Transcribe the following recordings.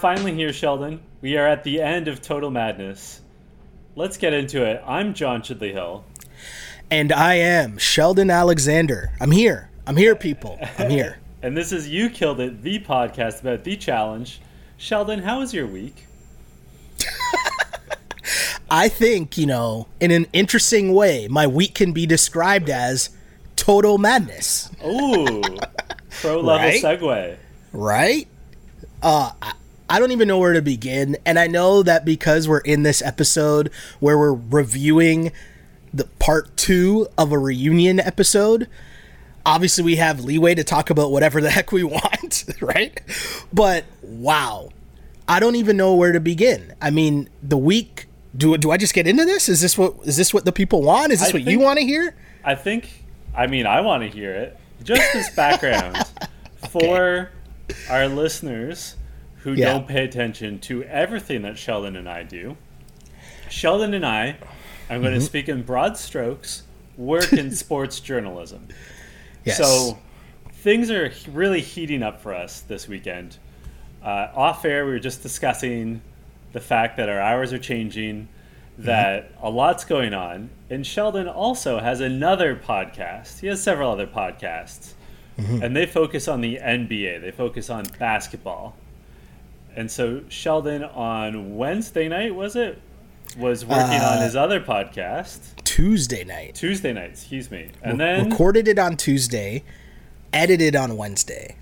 finally here, Sheldon. We are at the end of Total Madness. Let's get into it. I'm John Chidley Hill. And I am Sheldon Alexander. I'm here. I'm here, people. I'm here. and this is You Killed It, the podcast about the challenge. Sheldon, how was your week? I think, you know, in an interesting way, my week can be described as total madness. Ooh, pro level Right? segue. Right? Uh, I- don't even know where to begin. And I know that because we're in this episode where we're reviewing the part two of a reunion episode, obviously we have leeway to talk about whatever the heck we want, right? But wow, I don't even know where to begin. I mean, the week. Do, do I just get into this? Is this what is this what the people want? Is this I what you want to hear? I think, I mean, I want to hear it. Just as background for our listeners who Yeah. don't pay attention to everything that Sheldon and I do. Sheldon and I, I'm Mm-hmm. going to speak in broad strokes, work in sports journalism. Yes. So things are really heating up for us this weekend. Uh, off air, we were just discussing the fact that our hours are changing, that a lot's going on. And Sheldon also has another podcast. He has several other podcasts, and they focus on the NBA, they focus on basketball. And so Sheldon on Wednesday night, was it? Was working on Uh, his other podcast. Tuesday night. Tuesday night, excuse me. And then recorded it on Tuesday, edited on Wednesday.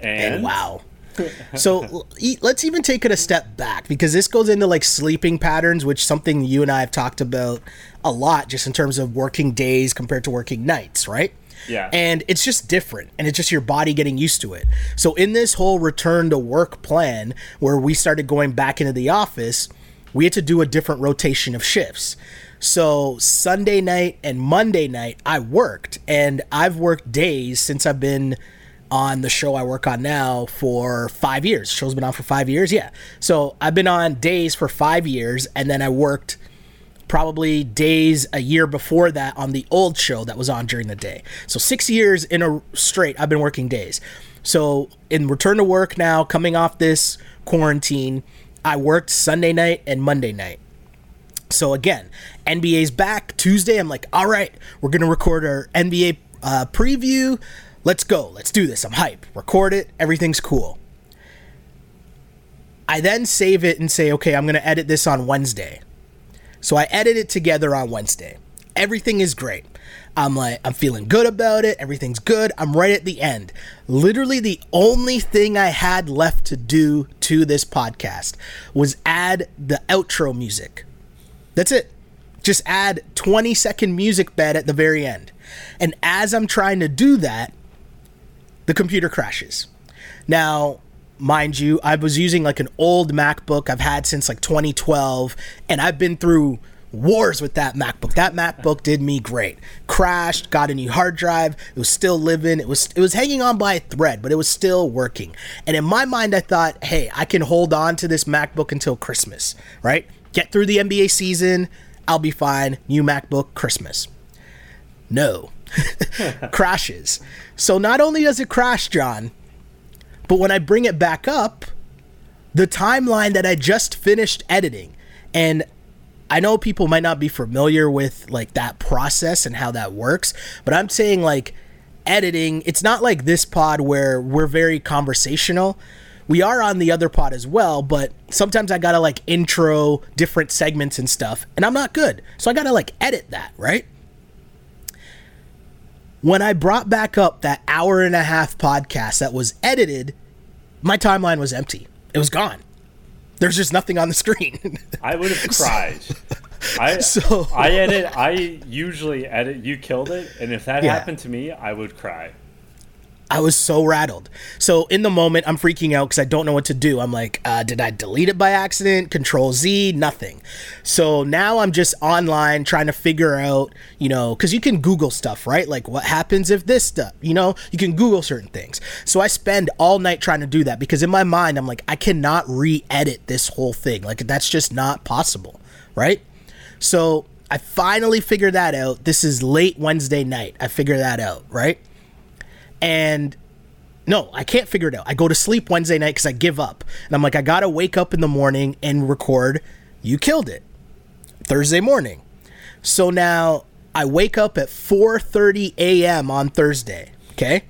and, And wow. So let's even take it a step back because this goes into like sleeping patterns, which something you and I have talked about a lot just in terms of working days compared to working nights, right? Yeah. And it's just different and it's just your body getting used to it. So in this whole return to work plan where we started going back into the office, we had to do a different rotation of shifts. So Sunday night and Monday night I worked and I've worked days since I've been on the show I work on now for 5 years. The show's been on for 5 years. Yeah. So I've been on days for 5 years and then I worked probably days a year before that on the old show that was on during the day. So six years in a straight, I've been working days. So in return to work now, coming off this quarantine, I worked Sunday night and Monday night. So again, NBA's back Tuesday. I'm like, all right, we're gonna record our NBA uh, preview. Let's go. Let's do this. I'm hype. Record it. Everything's cool. I then save it and say, okay, I'm gonna edit this on Wednesday. So I edit it together on Wednesday. Everything is great. I'm like, I'm feeling good about it. Everything's good. I'm right at the end. Literally, the only thing I had left to do to this podcast was add the outro music. That's it. Just add 20 second music bed at the very end. And as I'm trying to do that, the computer crashes. Now, mind you, I was using like an old MacBook I've had since like 2012, and I've been through wars with that MacBook. That MacBook did me great. Crashed, got a new hard drive. It was still living. It was it was hanging on by a thread, but it was still working. And in my mind, I thought, hey, I can hold on to this MacBook until Christmas, right? Get through the NBA season. I'll be fine. New MacBook, Christmas. No. crashes. So not only does it crash, John, but when I bring it back up, the timeline that I just finished editing, and I know people might not be familiar with like that process and how that works, but I'm saying like editing, it's not like this pod where we're very conversational. We are on the other pod as well, but sometimes I gotta like intro different segments and stuff, and I'm not good. So I gotta like edit that, right? When I brought back up that hour and a half podcast that was edited, my timeline was empty. It was gone. There's just nothing on the screen. I would have cried. I So- I edit. I usually edit. You killed it, and if that Yeah. happened to me, I would cry. I was so rattled. So in the moment, I'm freaking out because I don't know what to do. I'm like, uh, did I delete it by accident? Control Z, nothing. So now I'm just online trying to figure out, you know, because you can Google stuff, right? Like what happens if this stuff, you know, you can Google certain things. So I spend all night trying to do that because in my mind, I'm like, I cannot re edit this whole thing. Like that's just not possible, right? So I finally figured that out. This is late Wednesday night. I figured that out, right? And no, I can't figure it out. I go to sleep Wednesday night because I give up. And I'm like, I got to wake up in the morning and record. You killed it. Thursday morning. So now I wake up at 4:30 a.m. on Thursday, okay?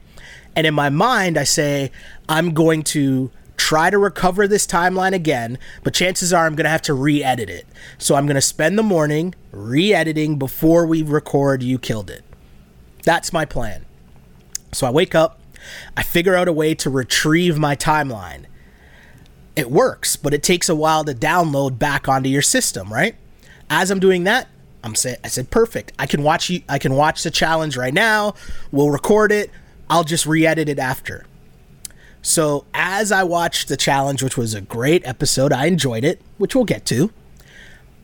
And in my mind I say I'm going to try to recover this timeline again, but chances are I'm going to have to re-edit it. So I'm going to spend the morning re-editing before we record you killed it. That's my plan. So I wake up, I figure out a way to retrieve my timeline. It works, but it takes a while to download back onto your system, right? As I'm doing that, I'm say I said perfect. I can watch you I can watch the challenge right now. We'll record it. I'll just re-edit it after. So as I watched the challenge, which was a great episode, I enjoyed it, which we'll get to.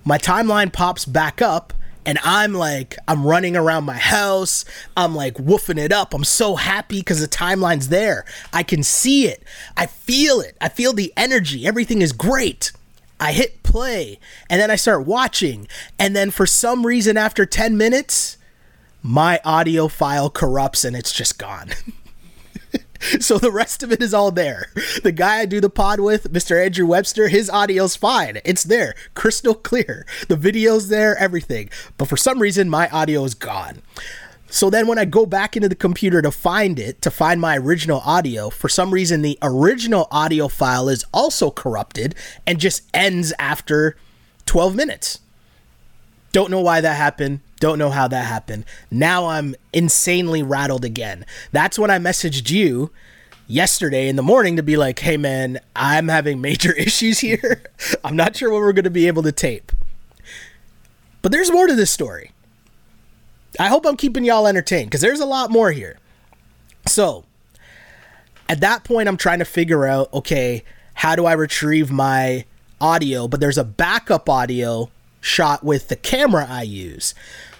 My timeline pops back up and I'm like, I'm running around my house. I'm like woofing it up. I'm so happy because the timeline's there. I can see it. I feel it. I feel the energy. Everything is great. I hit play and then I start watching. And then for some reason, after 10 minutes, my audio file corrupts and it's just gone. so the rest of it is all there. The guy I do the pod with, Mr. Andrew Webster, his audio's fine. It's there, crystal clear. The video's there, everything. But for some reason, my audio is gone. So then when I go back into the computer to find it, to find my original audio, for some reason the original audio file is also corrupted and just ends after 12 minutes. Don't know why that happened. Don't know how that happened. Now I'm insanely rattled again. That's when I messaged you yesterday in the morning to be like, hey man, I'm having major issues here. I'm not sure when we're going to be able to tape. But there's more to this story. I hope I'm keeping y'all entertained because there's a lot more here. So, at that point, I'm trying to figure out okay, how do I retrieve my audio? But there's a backup audio shot with the camera I use.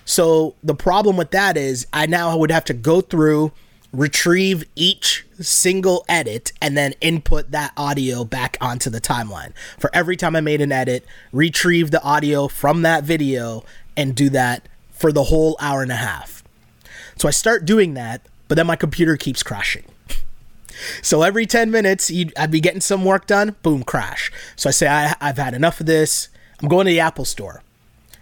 So the problem with that is I now would have to go through, retrieve each single edit, and then input that audio back onto the timeline. For every time I made an edit, retrieve the audio from that video and do that for the whole hour and a half. So I start doing that, but then my computer keeps crashing. So every 10 minutes, I'd be getting some work done, boom, crash. So I say, I, have had enough of this. I'm going to the Apple Store.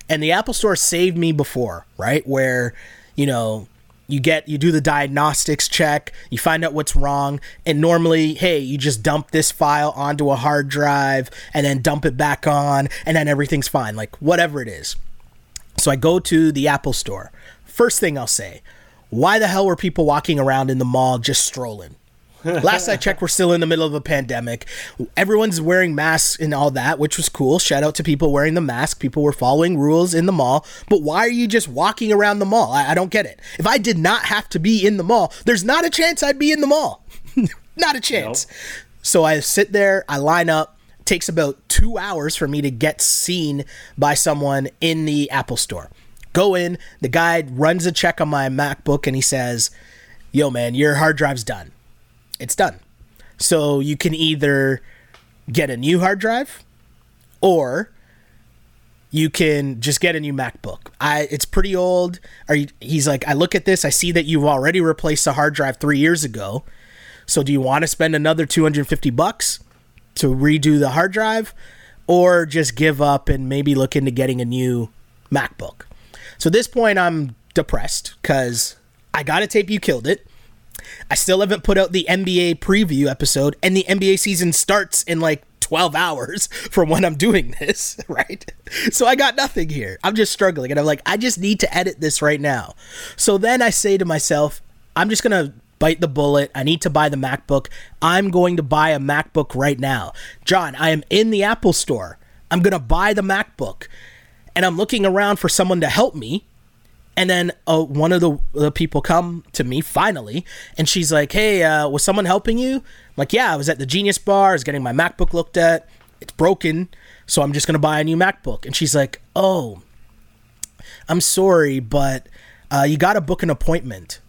And the Apple Store saved me before, right? Where, you know, you get you do the diagnostics check, you find out what's wrong, and normally, hey, you just dump this file onto a hard drive and then dump it back on, and then everything's fine, like whatever it is. So I go to the Apple Store. First thing I'll say, why the hell were people walking around in the mall just strolling? Last I checked, we're still in the middle of a pandemic. Everyone's wearing masks and all that, which was cool. Shout out to people wearing the mask. People were following rules in the mall. But why are you just walking around the mall? I, I don't get it. If I did not have to be in the mall, there's not a chance I'd be in the mall. not a chance. Nope. So I sit there, I line up. It takes about two hours for me to get seen by someone in the Apple store. Go in, the guy runs a check on my MacBook and he says, Yo, man, your hard drive's done it's done. So you can either get a new hard drive or you can just get a new MacBook. I it's pretty old. Are you, he's like, I look at this, I see that you've already replaced the hard drive 3 years ago. So do you want to spend another 250 bucks to redo the hard drive or just give up and maybe look into getting a new MacBook? So at this point I'm depressed cuz I got a tape you killed it. I still haven't put out the NBA preview episode, and the NBA season starts in like 12 hours from when I'm doing this, right? So I got nothing here. I'm just struggling. And I'm like, I just need to edit this right now. So then I say to myself, I'm just going to bite the bullet. I need to buy the MacBook. I'm going to buy a MacBook right now. John, I am in the Apple store. I'm going to buy the MacBook. And I'm looking around for someone to help me and then uh, one of the, the, people come to me finally, and she's like, "Hey, uh, was someone helping you?" I'm like, "Yeah, I was at the Genius Bar. I was getting my MacBook looked at. It's broken, so I'm just gonna buy a new MacBook." And she's like, "Oh, I'm sorry, but uh, you got to book an appointment."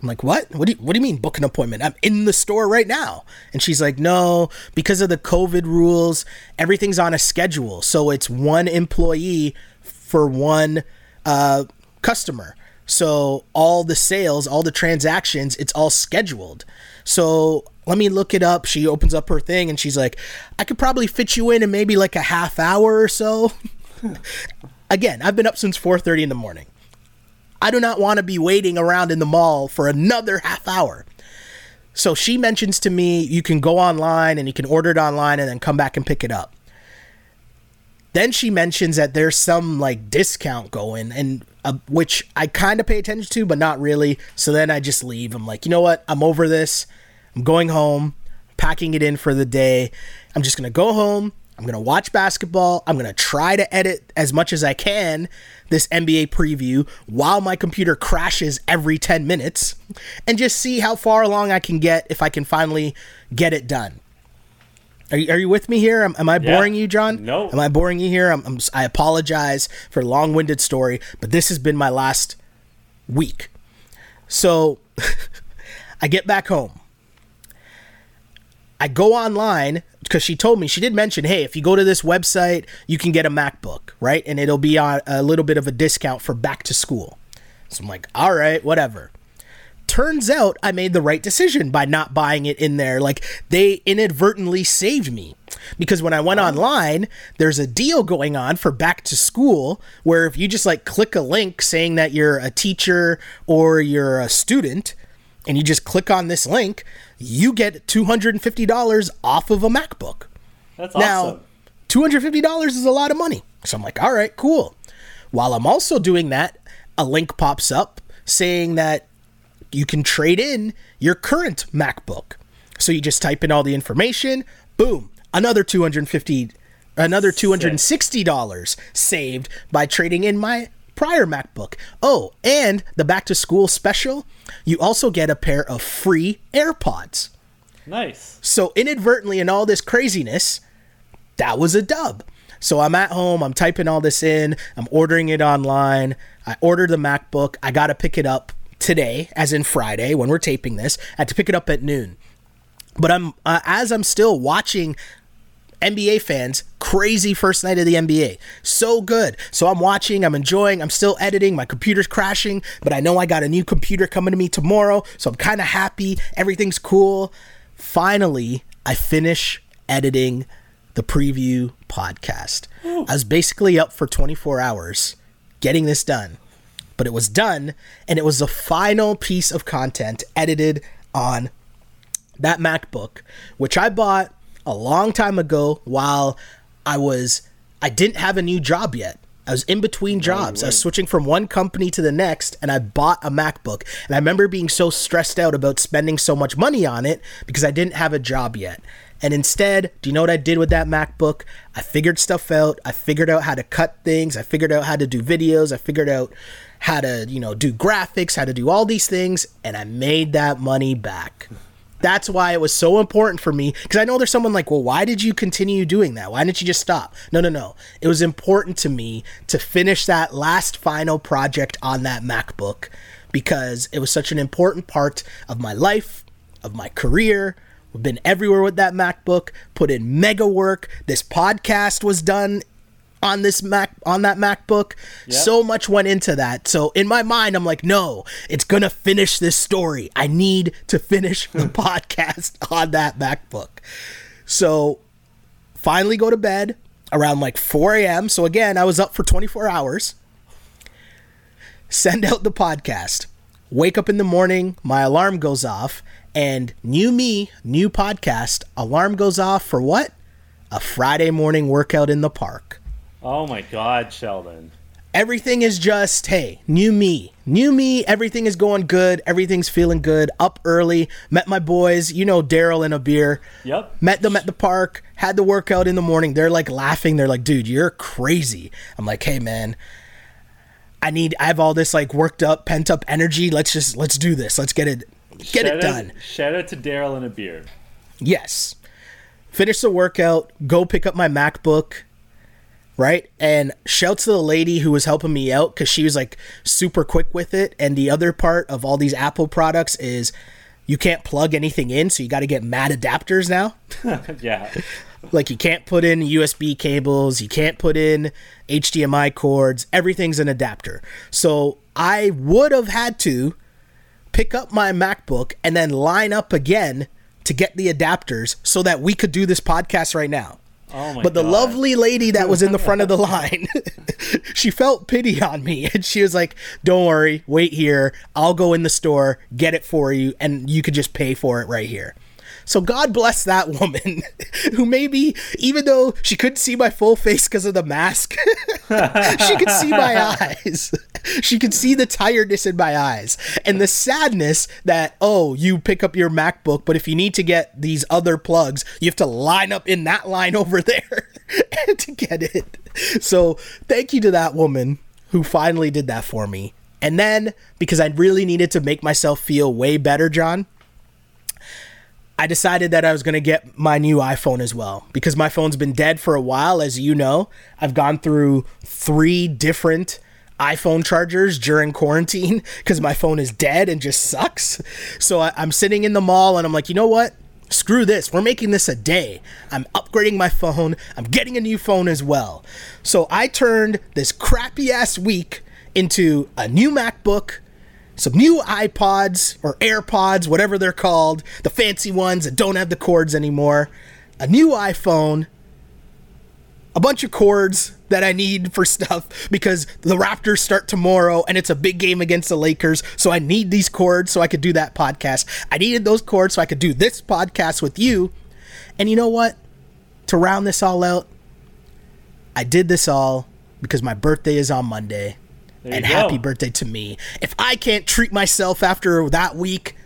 I'm like, "What? What do you What do you mean book an appointment? I'm in the store right now." And she's like, "No, because of the COVID rules, everything's on a schedule, so it's one employee for one." Uh, customer. So all the sales, all the transactions, it's all scheduled. So let me look it up. She opens up her thing and she's like, I could probably fit you in in maybe like a half hour or so. Again, I've been up since 4:30 in the morning. I do not want to be waiting around in the mall for another half hour. So she mentions to me, you can go online and you can order it online and then come back and pick it up. Then she mentions that there's some like discount going, and uh, which I kind of pay attention to, but not really. So then I just leave. I'm like, you know what? I'm over this. I'm going home, packing it in for the day. I'm just gonna go home. I'm gonna watch basketball. I'm gonna try to edit as much as I can this NBA preview while my computer crashes every 10 minutes, and just see how far along I can get if I can finally get it done. Are you, are you with me here? Am, am I Yeah. boring you, John? No. Am I boring you here? I'm, I'm, I apologize for a long winded story, but this has been my last week. So I get back home. I go online because she told me she did mention, hey, if you go to this website, you can get a MacBook, right? And it'll be on a little bit of a discount for back to school. So I'm like, all right, whatever turns out I made the right decision by not buying it in there. Like they inadvertently saved me because when I went online, there's a deal going on for back to school where if you just like click a link saying that you're a teacher or you're a student and you just click on this link, you get $250 off of a MacBook. That's Now, awesome. $250 is a lot of money. So I'm like, all right, cool. While I'm also doing that, a link pops up saying that you can trade in your current MacBook. So you just type in all the information, boom, another 250 another $260 saved by trading in my prior MacBook. Oh, and the back to school special, you also get a pair of free AirPods. Nice. So inadvertently in all this craziness, that was a dub. So I'm at home, I'm typing all this in, I'm ordering it online. I ordered the MacBook. I got to pick it up today, as in Friday when we're taping this. I had to pick it up at noon. But I'm uh, as I'm still watching NBA fans, crazy first night of the NBA. So good. So I'm watching, I'm enjoying, I'm still editing, my computer's crashing, but I know I got a new computer coming to me tomorrow, so I'm kind of happy. Everything's cool. Finally, I finish editing the preview podcast. I was basically up for 24 hours getting this done, but it was done, and it was the final piece of content edited on that MacBook, which I bought a long time ago while I was I didn't have a new job yet. I was in between jobs. I was switching from one company to the next and I bought a MacBook. And I remember being so stressed out about spending so much money on it because I didn't have a job yet. And instead, do you know what I did with that MacBook? I figured stuff out. I figured out how to cut things. I figured out how to do videos. I figured out how to, you know, do graphics, how to do all these things, and I made that money back. That's why it was so important for me because I know there's someone like, well, why did you continue doing that? Why didn't you just stop? No, no, no. It was important to me to finish that last final project on that MacBook because it was such an important part of my life, of my career. We've been everywhere with that MacBook, put in mega work. This podcast was done on this Mac on that MacBook. So much went into that. So in my mind, I'm like, no, it's gonna finish this story. I need to finish the podcast on that MacBook. So finally go to bed around like 4 a.m. So again, I was up for 24 hours. Send out the podcast. Wake up in the morning, my alarm goes off, and new me, new podcast, alarm goes off for what? A Friday morning workout in the park. Oh my God, Sheldon. Everything is just, hey, new me. New me, everything is going good. Everything's feeling good. Up early, met my boys, you know, Daryl and a beer. Yep. Met them at the park, had the workout in the morning. They're like laughing. They're like, dude, you're crazy. I'm like, hey, man, I need, I have all this like worked up, pent up energy. Let's just, let's do this. Let's get it, get shout it out- done. Shout out to Daryl and a beer. Yes. Finish the workout, go pick up my MacBook, right? And shout to the lady who was helping me out because she was like super quick with it. And the other part of all these Apple products is you can't plug anything in, so you got to get mad adapters now. yeah. Like you can't put in USB cables, you can't put in HDMI cords, everything's an adapter. So I would have had to pick up my MacBook and then line up again to get the adapters so that we could do this podcast right now. Oh my but the God. lovely lady that was in the front of the line, she felt pity on me and she was like, Don't worry, wait here. I'll go in the store, get it for you, and you could just pay for it right here. So God bless that woman who maybe, even though she couldn't see my full face because of the mask, she could see my eyes. She could see the tiredness in my eyes and the sadness that, oh, you pick up your MacBook, but if you need to get these other plugs, you have to line up in that line over there to get it. So thank you to that woman who finally did that for me. And then, because I really needed to make myself feel way better, John, I decided that I was going to get my new iPhone as well because my phone's been dead for a while. As you know, I've gone through three different iPhone chargers during quarantine because my phone is dead and just sucks. So I, I'm sitting in the mall and I'm like, you know what? Screw this. We're making this a day. I'm upgrading my phone. I'm getting a new phone as well. So I turned this crappy ass week into a new MacBook, some new iPods or AirPods, whatever they're called, the fancy ones that don't have the cords anymore, a new iPhone, a bunch of cords that I need for stuff because the Raptors start tomorrow and it's a big game against the Lakers. So I need these cords so I could do that podcast. I needed those cords so I could do this podcast with you. And you know what? To round this all out, I did this all because my birthday is on Monday. There and go. happy birthday to me. If I can't treat myself after that week,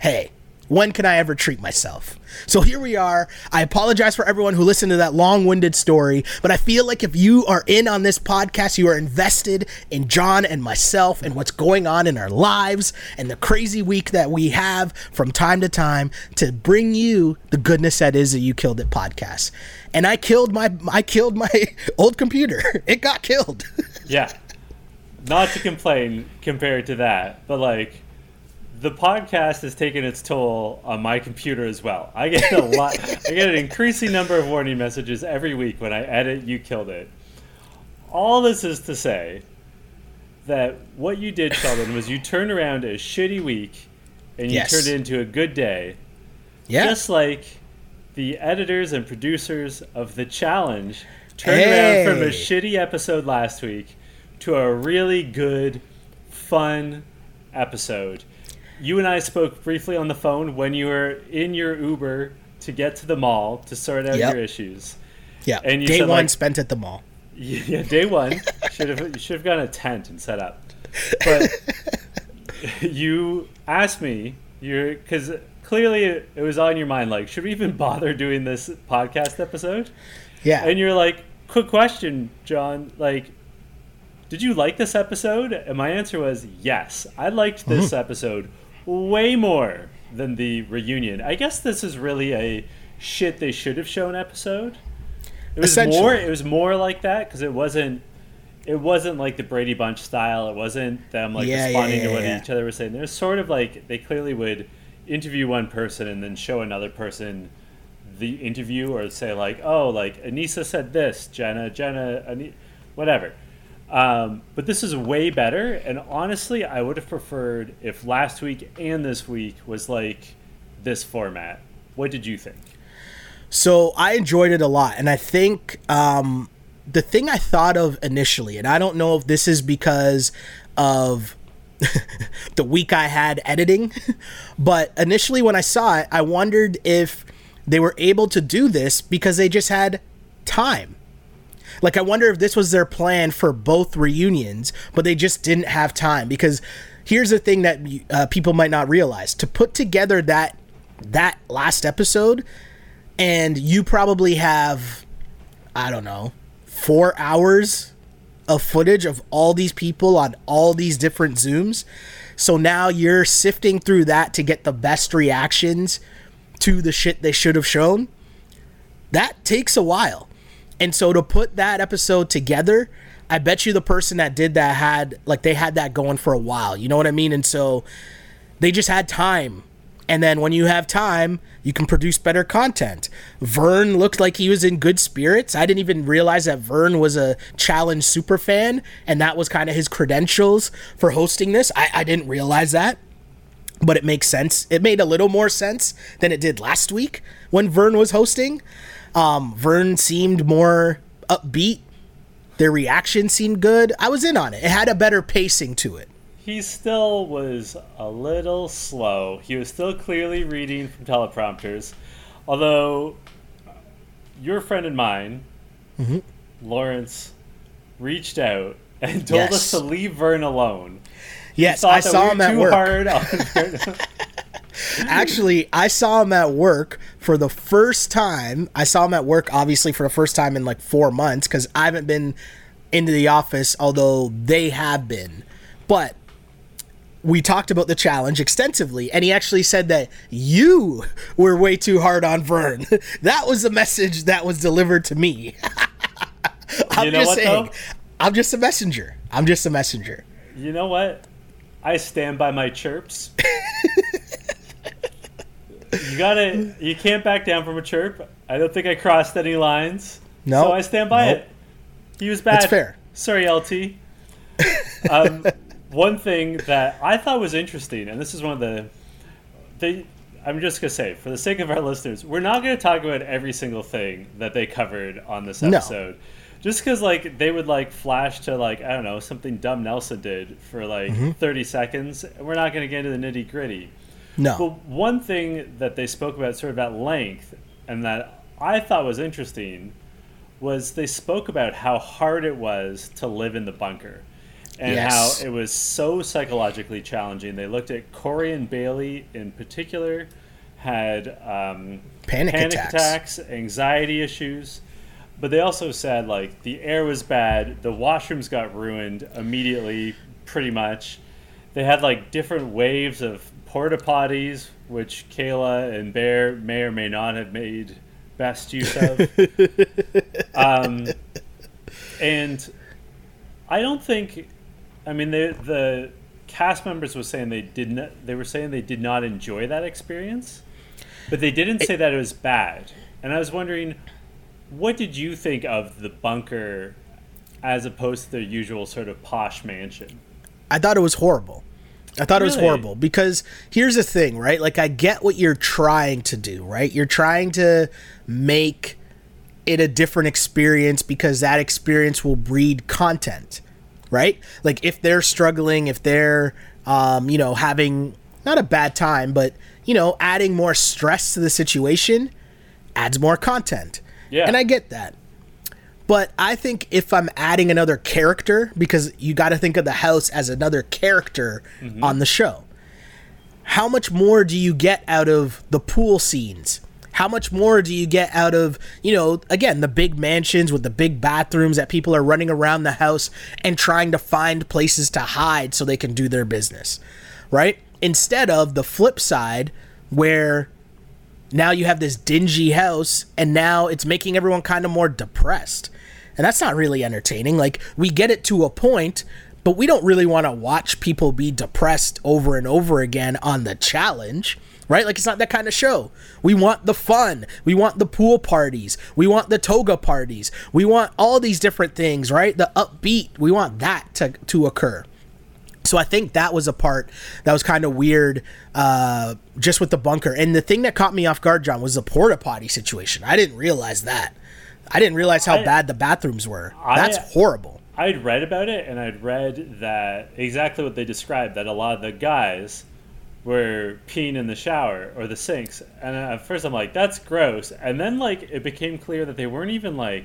hey, when can I ever treat myself? So here we are. I apologize for everyone who listened to that long winded story, but I feel like if you are in on this podcast, you are invested in John and myself and what's going on in our lives and the crazy week that we have from time to time to bring you the goodness that is a You Killed It podcast. And I killed my I killed my old computer. It got killed. Yeah. Not to complain compared to that, but like the podcast has taken its toll on my computer as well. I get a lot I get an increasing number of warning messages every week when I edit you killed it. All this is to say that what you did, Sheldon, was you turned around a shitty week and you Yes. turned it into a good day. Yeah. Just like the editors and producers of The Challenge turned Hey. around from a shitty episode last week to a really good, fun episode. You and I spoke briefly on the phone when you were in your Uber to get to the mall to sort out Yep. your issues. yeah. and you Day said, one like- spent at the mall. Yeah, day one should have you should have gotten a tent and set up. But you asked me, you're because clearly it, it was on your mind. Like, should we even bother doing this podcast episode? Yeah. And you're like, quick question, John. Like, did you like this episode? And my answer was yes. I liked this Mm-hmm. episode way more than the reunion. I guess this is really a shit they should have shown episode. It was more. It was more like that because it wasn't. It wasn't like the Brady Bunch style. It wasn't them like Yeah, yeah, responding to what yeah. each other was saying. There's sort of like they clearly would interview one person and then show another person the interview or say like, oh, like Aneesa said this, Jenna, Jenna, Ani- whatever. Um, but this is way better, and honestly, I would have preferred if last week and this week was like this format. What did you think? So I enjoyed it a lot, and I think um, the thing I thought of initially, and I don't know if this is because of the week I had editing, but initially when I saw it, I wondered if they were able to do this because they just had time. Like I wonder if this was their plan for both reunions, but they just didn't have time because here's the thing that uh, people might not realize: to put together that that last episode, and you probably have, I don't know, four hours of footage of all these people on all these different zooms. So now you're sifting through that to get the best reactions to the shit they should have shown. That takes a while. And so to put that episode together, I bet you the person that did that had like they had that going for a while. You know what I mean? And so they just had time And then when you have time, you can produce better content. Vern looked like he was in good spirits. I didn't even realize that Vern was a challenge super fan, and that was kind of his credentials for hosting this. I, I didn't realize that but it makes sense. It made a little more sense than it did last week when Vern was hosting. Um, Vern seemed more upbeat. Their reaction seemed good. I was in on it. It had a better pacing to it. He still was a little slow. He was still clearly reading from teleprompters. Although, your friend and mine, Mm-hmm. Lawrence, reached out and told Yes. us to leave Vern alone. Yes, I saw we him at too work. Actually, I saw him at work for the first time. I saw him at work, obviously, for the first time in like four months because I haven't been into the office, although they have been. But we talked about the challenge extensively, and he actually said that you were way too hard on Vern. that was the message that was delivered to me. I'm You know just what, saying. though? I'm just a messenger. I'm just a messenger. you know what? I stand by my chirps. you gotta. You can't back down from a chirp. I don't think I crossed any lines. No. So I stand by Nope. it. He was bad. That's fair. Sorry, LT. um, one thing that I thought was interesting, and this is one of the, they, I'm just gonna say, for the sake of our listeners, we're not gonna talk about every single thing that they covered on this No. Just because, like, they would like flash to like I don't know something dumb Nelson did for like Mm-hmm. 30 seconds. We're not gonna get into the nitty gritty. No. But one thing that they spoke about sort of at length and that I thought was interesting was they spoke about how hard it was to live in the bunker and Yes. how it was so psychologically challenging. They looked at Cory and Bayleigh in particular had um, Panic attacks. attacks, anxiety issues. But they also said like the air was bad, the washrooms got ruined immediately, pretty much. They had like different waves of porta potties, which Kailah and Bear may or may not have made best use of. um, and I don't think, I mean, the the cast members were saying they did not. They were saying they did not enjoy that experience, but they didn't say that it was bad. And I was wondering, what did you think of the bunker, as opposed to their usual sort of posh mansion? I thought it was horrible. I thought it was horrible because here's the thing, right? Like I get what you're trying to do, right? You're trying to make it a different experience because that experience will breed content, right? Like if they're struggling, if they're um, you know, having not a bad time, but you know, adding more stress to the situation adds more content. Yeah. And I get that. But I think if I'm adding another character, because you got to think of the house as another character mm-hmm. on the show, how much more do you get out of the pool scenes? How much more do you get out of, you know, again, the big mansions with the big bathrooms that people are running around the house and trying to find places to hide so they can do their business, right? Instead of the flip side where now you have this dingy house and now it's making everyone kind of more depressed. And that's not really entertaining like we get it to a point but we don't really want to watch people be depressed over and over again on the challenge right? Like it's not that kind of show. We want the fun. We want the pool parties. We want the toga parties. We want all these different things right? The upbeat. We want that to, to occur so I think that was a part that was kind of weird, uh, just with the bunker. And the thing that caught me off guard, John, was the porta potty situation. I didn't realize that. I didn't realize how I- bad the bathrooms were. I- That's horrible. I'd read about it, and I'd read that exactly what they described that a lot of the guys were peeing in the shower or the sinks. And at first, I'm like, that's gross. And then, like, it became clear that they weren't even like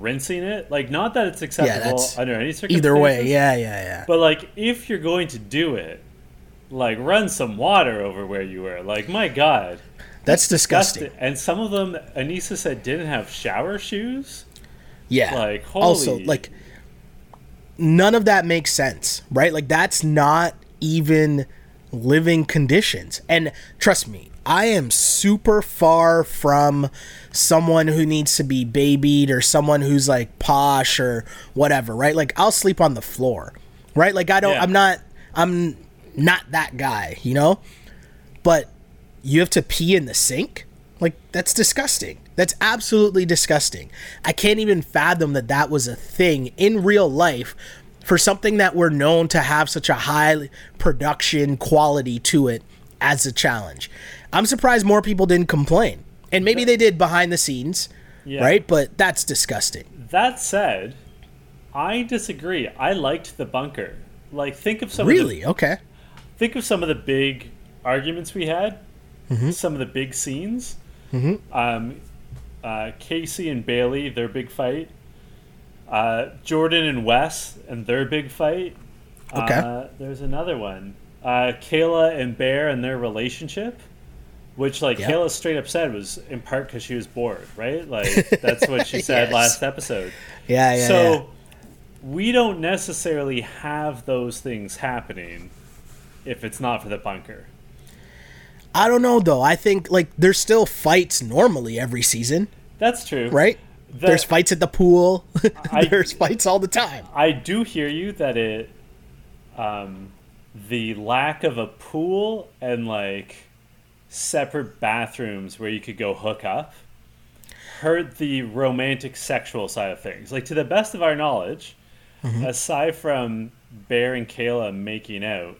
rinsing it. Like, not that it's acceptable that's- under any circumstances. Either way, yeah, yeah, yeah. But like, if you're going to do it, like, run some water over where you were. Like, my God, That's disgusting. And some of them, Aneesa said, didn't have shower shoes. Yeah. Like, also, holy- like, none of that makes sense, right? Like, that's not even living conditions. And trust me, I am super far from someone who needs to be babied or someone who's like posh or whatever, right? Like, I'll sleep on the floor, right? Like, I don't, Yeah. I'm not, I'm not that guy, you know? But you have to pee in the sink? Like, that's disgusting. That's absolutely disgusting. I can't even fathom that that was a thing in real life for something that we're known to have such a high production quality to it as a challenge. I'm surprised more people didn't complain. And maybe they did behind the scenes, Yeah. right? But that's disgusting. That said, I disagree. I liked the bunker. Like, think of some of the Really? Okay. think of some of the big arguments we had, Mm-hmm. some of the big scenes. Um, uh, Kaycee and Bayleigh, their big fight. Uh, Jordan and Wes and their big fight. Okay. Uh, there's another one. Uh, Kailah and Bear and their relationship, which like Yeah. Kailah straight up said was in part because she was bored, right? Like that's what she said Yes. last episode. Yeah, yeah. so yeah. we don't necessarily have those things happening if it's not for the bunker. I don't know though. I think like there's still fights normally every season, That's true, right? The- there's fights at the pool. I- there's fights all the time. I do hear you that it, um, the lack of a pool and like separate bathrooms where you could go hook up hurt the romantic sexual side of things. Like to the best of our knowledge, Mm-hmm. aside from Bear and Kailah making out,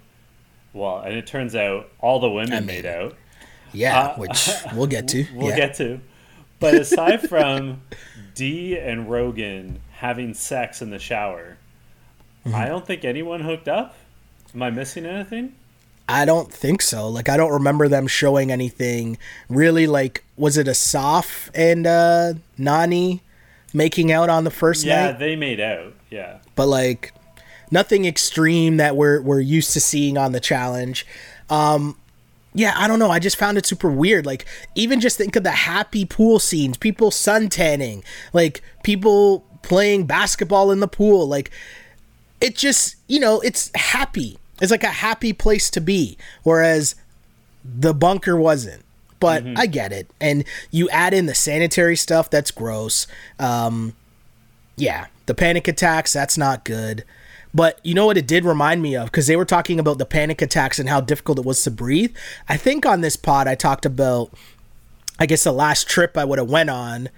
well, and it turns out all the women I mean, made out. Yeah, Uh, which we'll get to. We'll yeah. get to. But aside from Dee and Rogan having sex in the shower, Mm-hmm. I don't think anyone hooked up. Am I missing anything? I don't think so. Like I don't remember them showing anything really like was it Asaf and uh Nany making out on the first Yeah, night? Yeah, they made out. Yeah. But like nothing extreme that we're we're used to seeing on the challenge. Um yeah, I don't know. I just found it super weird. Like, even just think of the happy pool scenes, people suntanning, like people playing basketball in the pool. Like, it just, you know, it's happy. It's like a happy place to be. Whereas the bunker wasn't. But I get it. And you add in the sanitary stuff, that's gross. Um, yeah, the panic attacks, that's not good. But you know what it did remind me of? Because they were talking about the panic attacks and how difficult it was to breathe. I think on this pod, I talked about, I guess the last trip I would have went on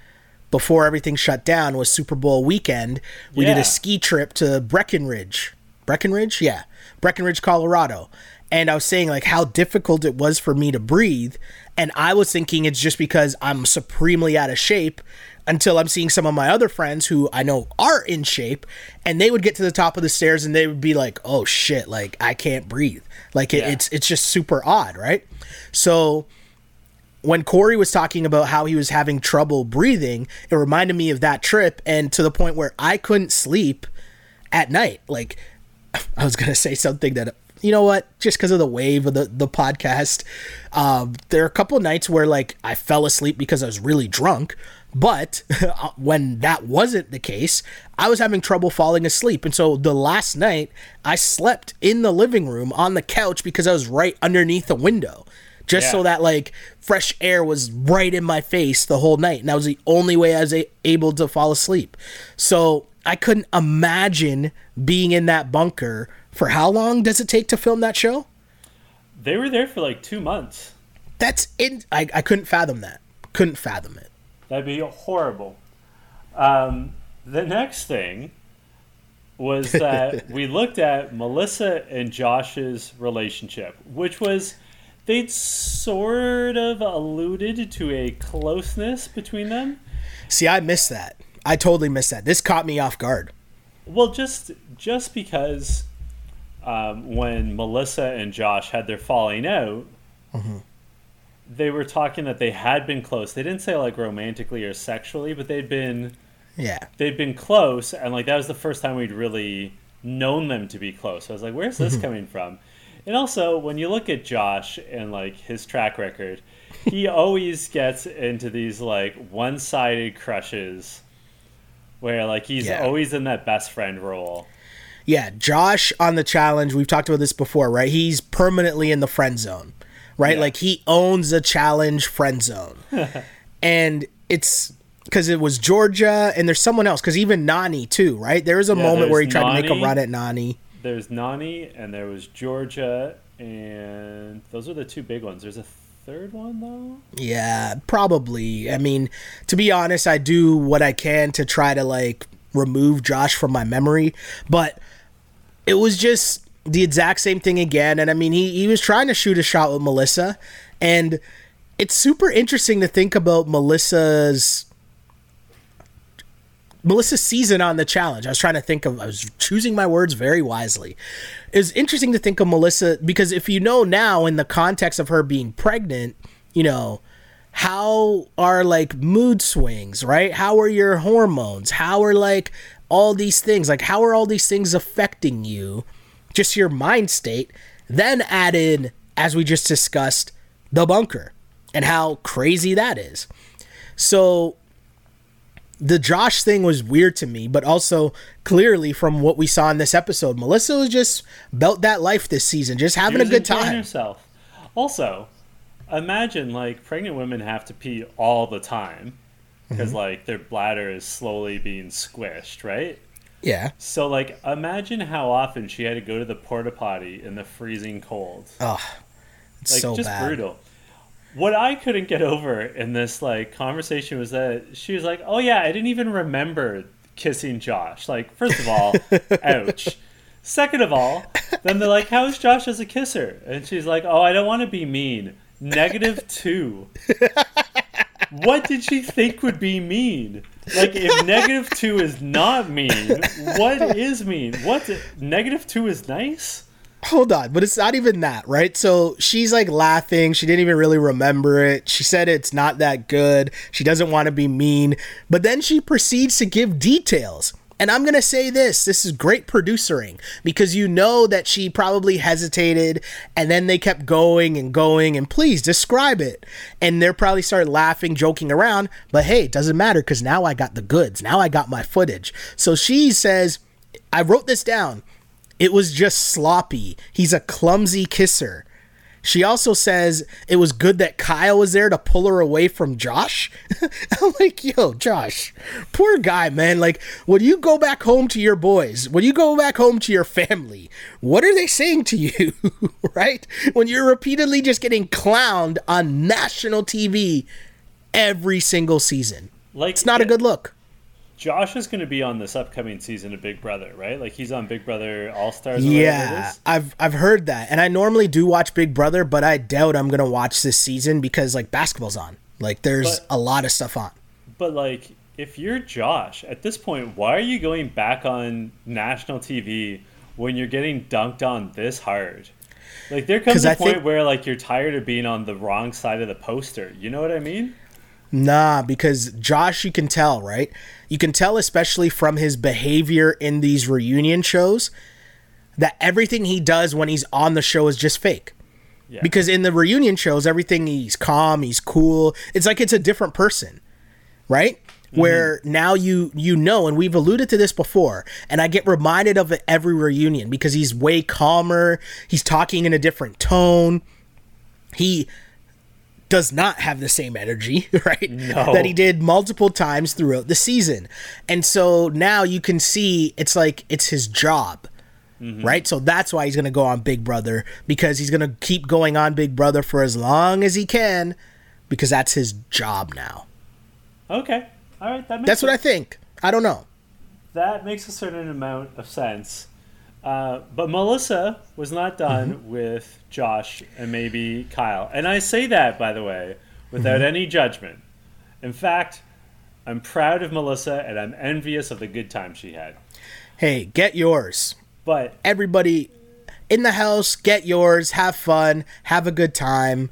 before everything shut down was Super Bowl weekend. We did a ski trip to Breckenridge. Breckenridge? Yeah. Breckenridge, Colorado. And I was saying like how difficult it was for me to breathe. And I was thinking it's just because I'm supremely out of shape until I'm seeing some of my other friends who I know are in shape and they would get to the top of the stairs and they would be like, "Oh shit, like I can't breathe." Like it, Yeah. it's it's just super odd, right? So when Cory was talking about how he was having trouble breathing, it reminded me of that trip and to the point where I couldn't sleep at night. Like I was gonna say something that you know what, just because of the wave of the the podcast, um, there are a couple nights where like I fell asleep because I was really drunk. But when that wasn't the case, I was having trouble falling asleep. And so the last night, I slept in the living room on the couch because I was right underneath the window just so that like fresh air was right in my face the whole night and that was the only way i was a- able to fall asleep so i couldn't imagine being in that bunker for how long does it take to film that show They were there for like two months. that's in i, I couldn't fathom that couldn't fathom it That'd be horrible. Um, the next thing was that we looked at Melissa and Josh's relationship, which was they'd sort of alluded to a closeness between them. see i missed that i totally missed that this caught me off guard Well, just just because um, when Melissa and Josh had their falling out, they were talking that they had been close. They didn't say like romantically or sexually, but they'd been yeah they'd been close, and like that was the first time we'd really known them to be close. I was like, where's this coming from? And also, when you look at Josh and like his track record, he always gets into these like one-sided crushes, where like he's Yeah. always in that best friend role. Yeah, Josh on the challenge, we've talked about this before, right? He's permanently in the friend zone, right? Yeah. Like he owns a challenge friend zone. and it's because it was Georgia and there's someone else, because even Nany too, right? There was a Yeah, moment where he tried to make a run at Nany. There's Nany, and there was Georgia, and those are the two big ones. There's a third one though. Yeah, probably. I mean, to be honest, I do what I can to try to like remove Josh from my memory, but it was just the exact same thing again. And I mean, he he was trying to shoot a shot with Melissa, and it's super interesting to think about Melissa's Melissa's season on the challenge. I was trying to think of I was choosing my words very wisely. It's interesting to think of Melissa because if you know now in the context of her being pregnant, you know, how are like mood swings, right? How are your hormones? How are like all these things? Like how are all these things affecting you? Just your mind state. Then add in, as we just discussed, the bunker and how crazy that is. So the Josh thing was weird to me, but also clearly from what we saw in this episode, Melissa was just about that life this season, just having a good time. Herself. Also, imagine like pregnant women have to pee all the time because mm-hmm. like their bladder is slowly being squished, right? Yeah. So like imagine how often she had to go to the porta potty in the freezing cold. Oh, it's like, so just bad. brutal what I couldn't get over in this like conversation was that she was like, "Oh yeah, I didn't even remember kissing Josh." Like, first of all, ouch. Second of all, then they're like, "How's Josh as a kisser?" And she's like, "Oh, I don't want to be mean. Negative two. what did she think would be mean? Like, if negative two is not mean, what is mean? What negative two is nice? Hold on, but it's not even that, right? So she's like laughing. She didn't even really remember it. She said it's not that good. She doesn't want to be mean. But then she proceeds to give details. And I'm going to say this this is great producering because you know that she probably hesitated and then they kept going and going and please describe it. And they're probably started laughing, joking around. But hey, it doesn't matter because now I got the goods. Now I got my footage. So she says, I wrote this down. It was just sloppy. He's a clumsy kisser. She also says it was good that Kyle was there to pull her away from Josh. I'm like, yo, Josh, poor guy, man. Like, when you go back home to your boys, when you go back home to your family, what are they saying to you, right? When you're repeatedly just getting clowned on national TV every single season. Like, it's not a good look. Josh is going to be on this upcoming season of Big Brother, right? Like he's on Big Brother All Stars. Yeah, I've I've heard that, and I normally do watch Big Brother, but I doubt I'm going to watch this season because like basketball's on. Like there's but, a lot of stuff on. But like, if you're Josh at this point, why are you going back on national TV when you're getting dunked on this hard? Like there comes a I point think, where like you're tired of being on the wrong side of the poster. You know what I mean? Nah, because Josh, you can tell, right? You can tell, especially from his behavior in these reunion shows, that everything he does when he's on the show is just fake. Yeah. Because in the reunion shows, everything he's calm, he's cool. It's like it's a different person, right? Mm-hmm. Where now you you know, and we've alluded to this before, and I get reminded of it every reunion because he's way calmer. He's talking in a different tone. He does not have the same energy, right? No. That he did multiple times throughout the season. And so now you can see it's like it's his job. Mm-hmm. Right? So that's why he's going to go on Big Brother because he's going to keep going on Big Brother for as long as he can because that's his job now. Okay. All right, that That's sense. what I think. I don't know. That makes a certain amount of sense. Uh, but Melissa was not done mm-hmm. with Josh and maybe Kyle. And I say that, by the way, without mm-hmm. any judgment. In fact, I'm proud of Melissa and I'm envious of the good time she had. Hey, get yours. But everybody in the house, get yours, have fun, have a good time.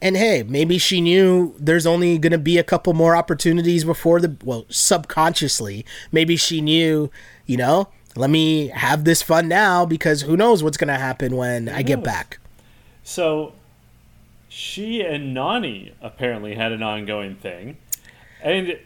And hey, maybe she knew there's only going to be a couple more opportunities before the, well, subconsciously, maybe she knew, you know, let me have this fun now because who knows what's going to happen when who I get back. So she and Nany apparently had an ongoing thing. And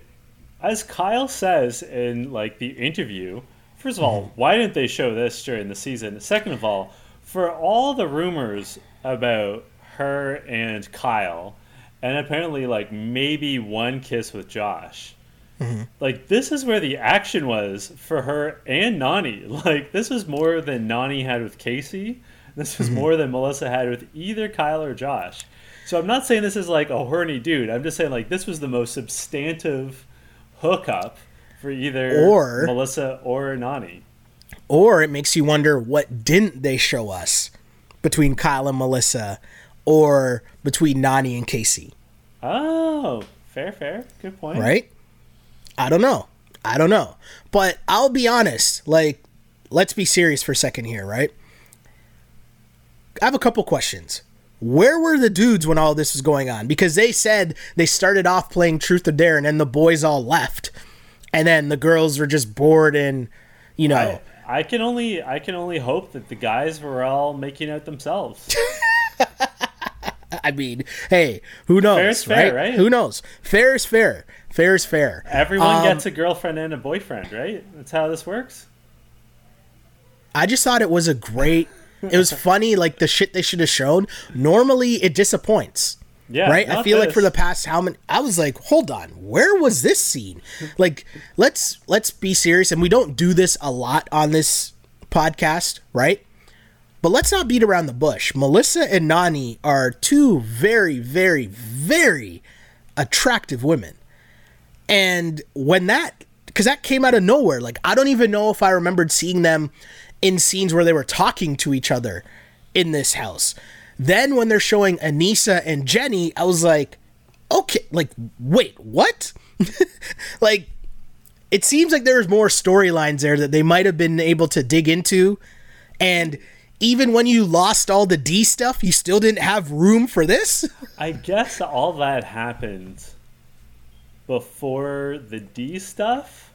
as Kyle says in like the interview, first of all, mm-hmm. why didn't they show this during the season? Second of all, for all the rumors about her and Kyle, and apparently like maybe one kiss with Josh. Mm-hmm. Like this is where the action was for her and Nany. Like this was more than Nany had with Kaycee. This was mm-hmm. more than Melissa had with either Kyle or Josh. So I'm not saying this is like a horny dude. I'm just saying like this was the most substantive hookup for either Or- Melissa or Nany. Or it makes you wonder what didn't they show us between Kyle and Melissa or between Nany and Kaycee, Oh, fair, fair. Good point. right? I don't know. I don't know. But I'll be honest, like let's be serious for a second here, right? I have a couple questions. Where were the dudes when all this was going on? Because they said they started off playing Truth or Dare and then the boys all left. And then the girls were just bored and you know I, I can only I can only hope that the guys were all making out themselves. I mean, hey, who knows? Fair is fair, right? right? Who knows? Fair is fair. Fair is fair. Everyone Um, gets a girlfriend and a boyfriend, right? That's how this works. I just thought it was a great. It was funny, like the shit they should have shown. Normally, it disappoints. Yeah, right. I feel like for the past how many? I was like, hold on, where was this scene? like, let's let's be serious, and we don't do this a lot on this podcast, right? But let's not beat around the bush. Melissa and Nany are two very, very, very attractive women. And when that, because that came out of nowhere, like I don't even know if I remembered seeing them in scenes where they were talking to each other in this house. Then when they're showing Aneesa and Jenny, I was like, okay, like, wait, what? like, it seems like there's more storylines there that they might have been able to dig into. And even when you lost all the D stuff, you still didn't have room for this? I guess all that happened before the D stuff,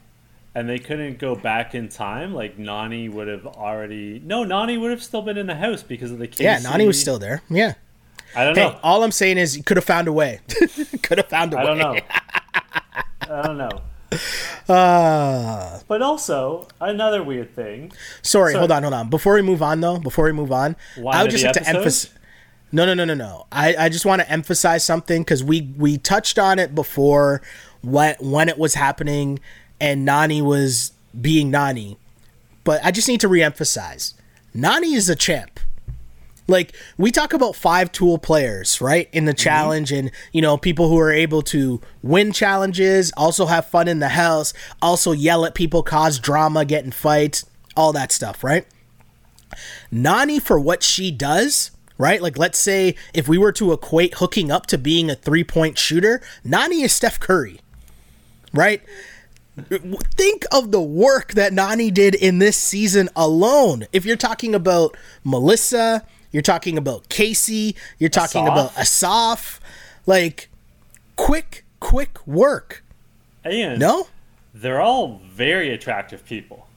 and they couldn't go back in time. Like Nany would have already. No, Nany would have still been in the house because of the case. yeah, Nany was still there. Yeah. I don't Hey, know. all I'm saying is you could have found a way. could have found a I way. I don't know. I don't know. Uh, But also another weird thing. sorry, So- hold on, hold on. Before we move on, though, before we move on, I would just like to emphasize. No, no, no, no, no. I, I just want to emphasize something because we we touched on it before when when it was happening and Nany was being Nany, but I just need to reemphasize: Nany is a champ. Like we talk about five tool players, right, in the mm-hmm. challenge, and you know people who are able to win challenges, also have fun in the house, also yell at people, cause drama, get in fights, all that stuff, right? Nany for what she does, right? Like let's say if we were to equate hooking up to being a three-point shooter, Nany is Steph Curry. Right? Think of the work that Nany did in this season alone. If you're talking about Melissa, you're talking about Kaycee, you're talking Asaf. about Asaf, like quick, quick work. And No? they're all very attractive people.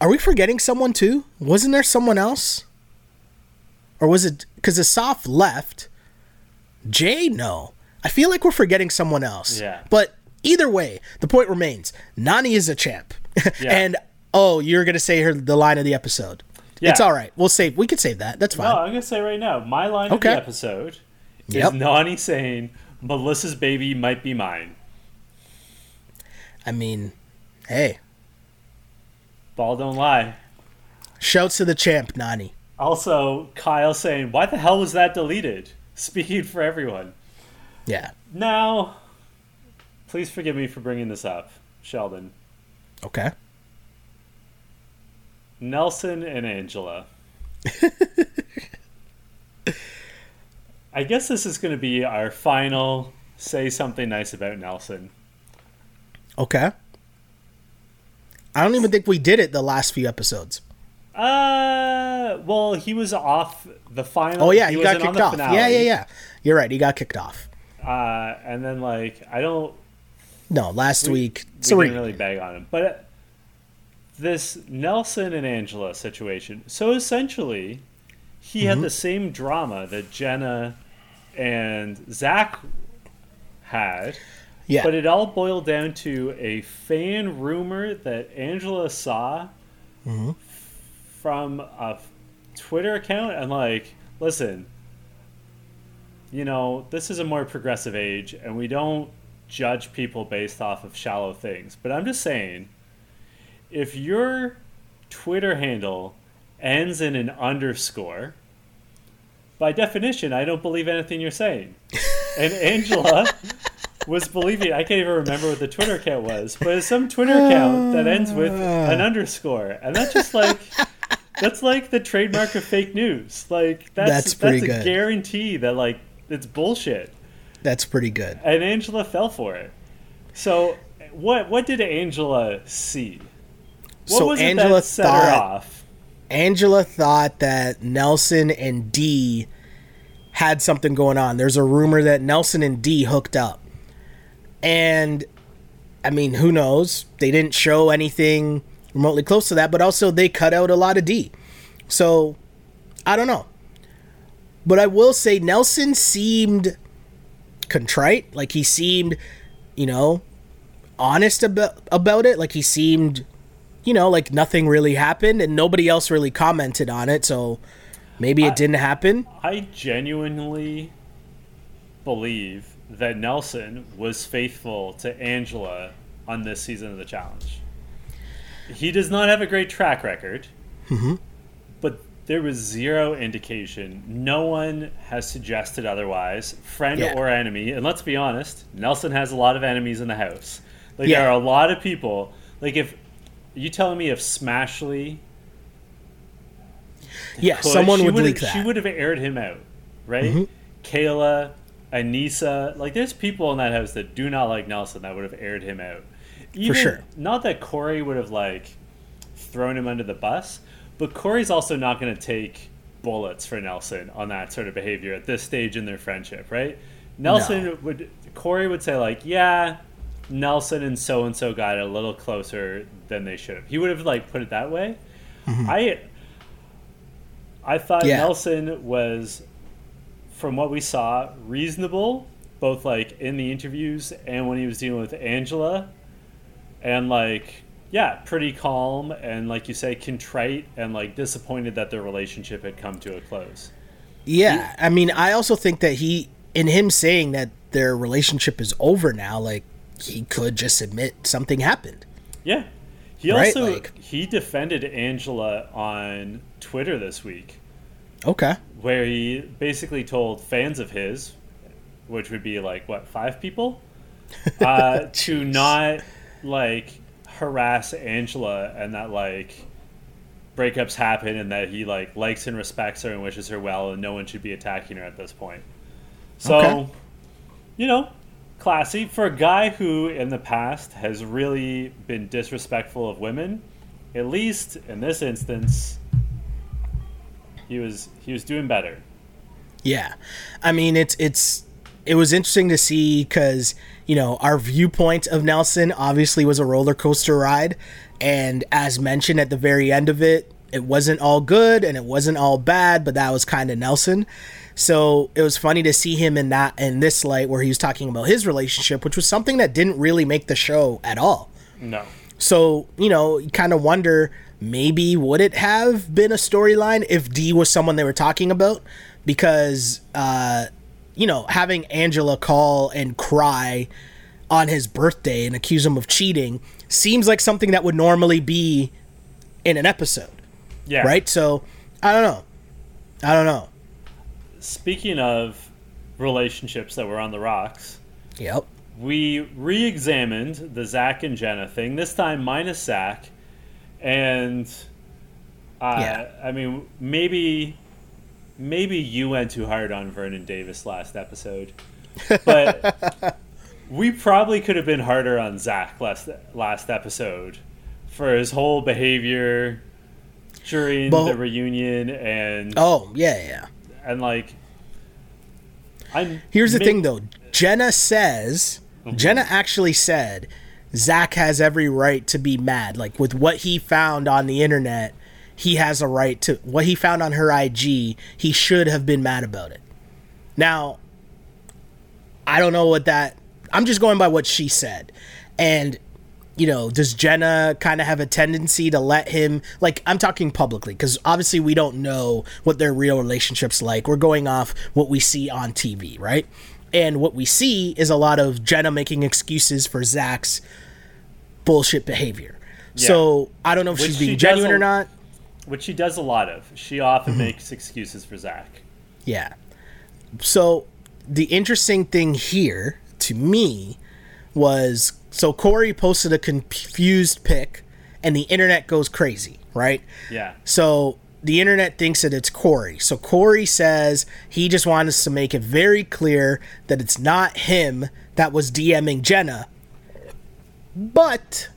Are we forgetting someone too? Wasn't there someone else? Or was it because Asaf left? Jay, no. I feel like we're forgetting someone else. Yeah. But either way, the point remains Nany is a champ. Yeah. and oh, you're gonna say her the line of the episode. Yeah. It's all right. We'll save. We could save that. That's fine. No, I'm gonna say right now, my line Okay. of the episode Yep. is Nany saying, "Melissa's baby might be mine." I mean, hey, Ball don't lie. shouts to the champ, Nany. Also, Kyle saying, "Why the hell was that deleted?" Speaking for everyone. Yeah. Now, please forgive me for bringing this up, Sheldon. Okay. Nelson and Angela. I guess this is going to be our final say something nice about Nelson. Okay. I don't even think we did it the last few episodes. Uh, well, he was off the final. Oh yeah, he, got kicked off. finale. Yeah, yeah, yeah. You're right. He got kicked off. Uh, and then like I don't No, last we, week. we didn't really bag on him, but uh, this Nelson and Angela situation. So essentially, he Mm-hmm. had the same drama that Jenna and Zach had. yeah. But it all boiled down to a fan rumor that Angela saw Mm-hmm. from a Twitter account. And, like, listen, you know, this is a more progressive age, and we don't judge people based off of shallow things. But I'm just saying, if your Twitter handle ends in an underscore, by definition, I don't believe anything you're saying. And Angela was believing. I can't even remember what the Twitter account was, but it's some Twitter account that ends with an underscore, and that's just like that's like the trademark of fake news. Like that's That's that's a good. guarantee that like it's bullshit. That's pretty good. And Angela fell for it. So what what did Angela see? What So was it Angela that set her thought- off? Angela thought that Nelson and D had something going on. There's a rumor that Nelson and D hooked up. And I mean, who knows? They didn't show anything remotely close to that, but also they cut out a lot of D. So I don't know. But I will say Nelson seemed contrite, like he seemed, you know, honest about about it, like he seemed you know, like nothing really happened and nobody else really commented on it, so maybe it didn't happen. I genuinely believe that Nelson was faithful to Angela on this season of the challenge. He does not have a great track record, but there was zero indication. No one has suggested otherwise, friend Yeah. or enemy. And let's be honest, Nelson has a lot of enemies in the house. Like Yeah. there are a lot of people. Like if you telling me if Smashley Yeah, could, someone would leak that. Mm-hmm. She would have aired him out, right? Kailah, Aneesa, like there's people in that house that do not like Nelson that would have aired him out. Even, sure. Not that Cory would have like thrown him under the bus, but Cory's also not going to take bullets for Nelson on that sort of behavior at this stage in their friendship, right? Nelson No. would Cory would say like, yeah, Nelson and so and so got a little closer than they should have. He would have like put it that way. I I thought Mm-hmm. Yeah. Nelson was, from what we saw, reasonable, both like in the interviews and when he was dealing with Angela, and like yeah, pretty calm and like you say, contrite and like disappointed that their relationship had come to a close. yeah, I mean, I also think that he, in him saying that their relationship is over now, like he could just admit something happened. Yeah. He Right, also like- he defended Angela on Twitter this week. Okay. where he basically told fans of his, which would be like what five people, uh, to not like harass Angela, and that like breakups happen, and that he like likes and respects her and wishes her well, and no one should be attacking her at this point. So, Okay. you know, classy for a guy who in the past has really been disrespectful of women. At least in this instance, he was he was doing better. Yeah, I mean it's it's it was interesting to see because you know our viewpoint of Nelson obviously was a roller coaster ride, and as mentioned at the very end of it, it wasn't all good and it wasn't all bad, but that was kind of Nelson. So it was funny to see him in that in this light where he was talking about his relationship, which was something that didn't really make the show at all. No. So, you know, you kind of wonder maybe would it have been a storyline if D was someone they were talking about? Because, uh, you know, having Angela call and cry on his birthday and accuse him of cheating seems like something that would normally be in an episode, Yeah. right? So, I don't know. I don't know. Speaking of relationships that were on the rocks, Yep. we re-examined the Zach and Jenna thing. This time minus Zach, and uh, Yeah. I mean maybe maybe you went too hard on Vernon Davis last episode, but we probably could have been harder on Zach last last episode for his whole behavior during Well- the reunion and Oh, yeah, yeah. and like I'm Here's the ma- thing, though. Jenna says, mm-hmm. Jenna actually said, Zach has every right to be mad. Like with what he found on the internet, he has a right to what he found on her IG. He should have been mad about it. Now, I don't know what that. I'm just going by what she said, and you know, does Jenna kind of have a tendency to let him like I'm talking publicly because obviously we don't know what their real relationships like. We're going off what we see on TV, right? And what we see is a lot of Jenna making excuses for Zach's bullshit behavior. So I don't know if Which she's being does genuine or not. Which she does a lot of. She often Mm-hmm. makes excuses for Zach. Yeah. So the interesting thing here to me was so Cory posted a confused pic and the internet goes crazy, right? Yeah. So the internet thinks that it's Cory. So Cory says he just wants us to make it very clear that it's not him that was DMing Jenna, but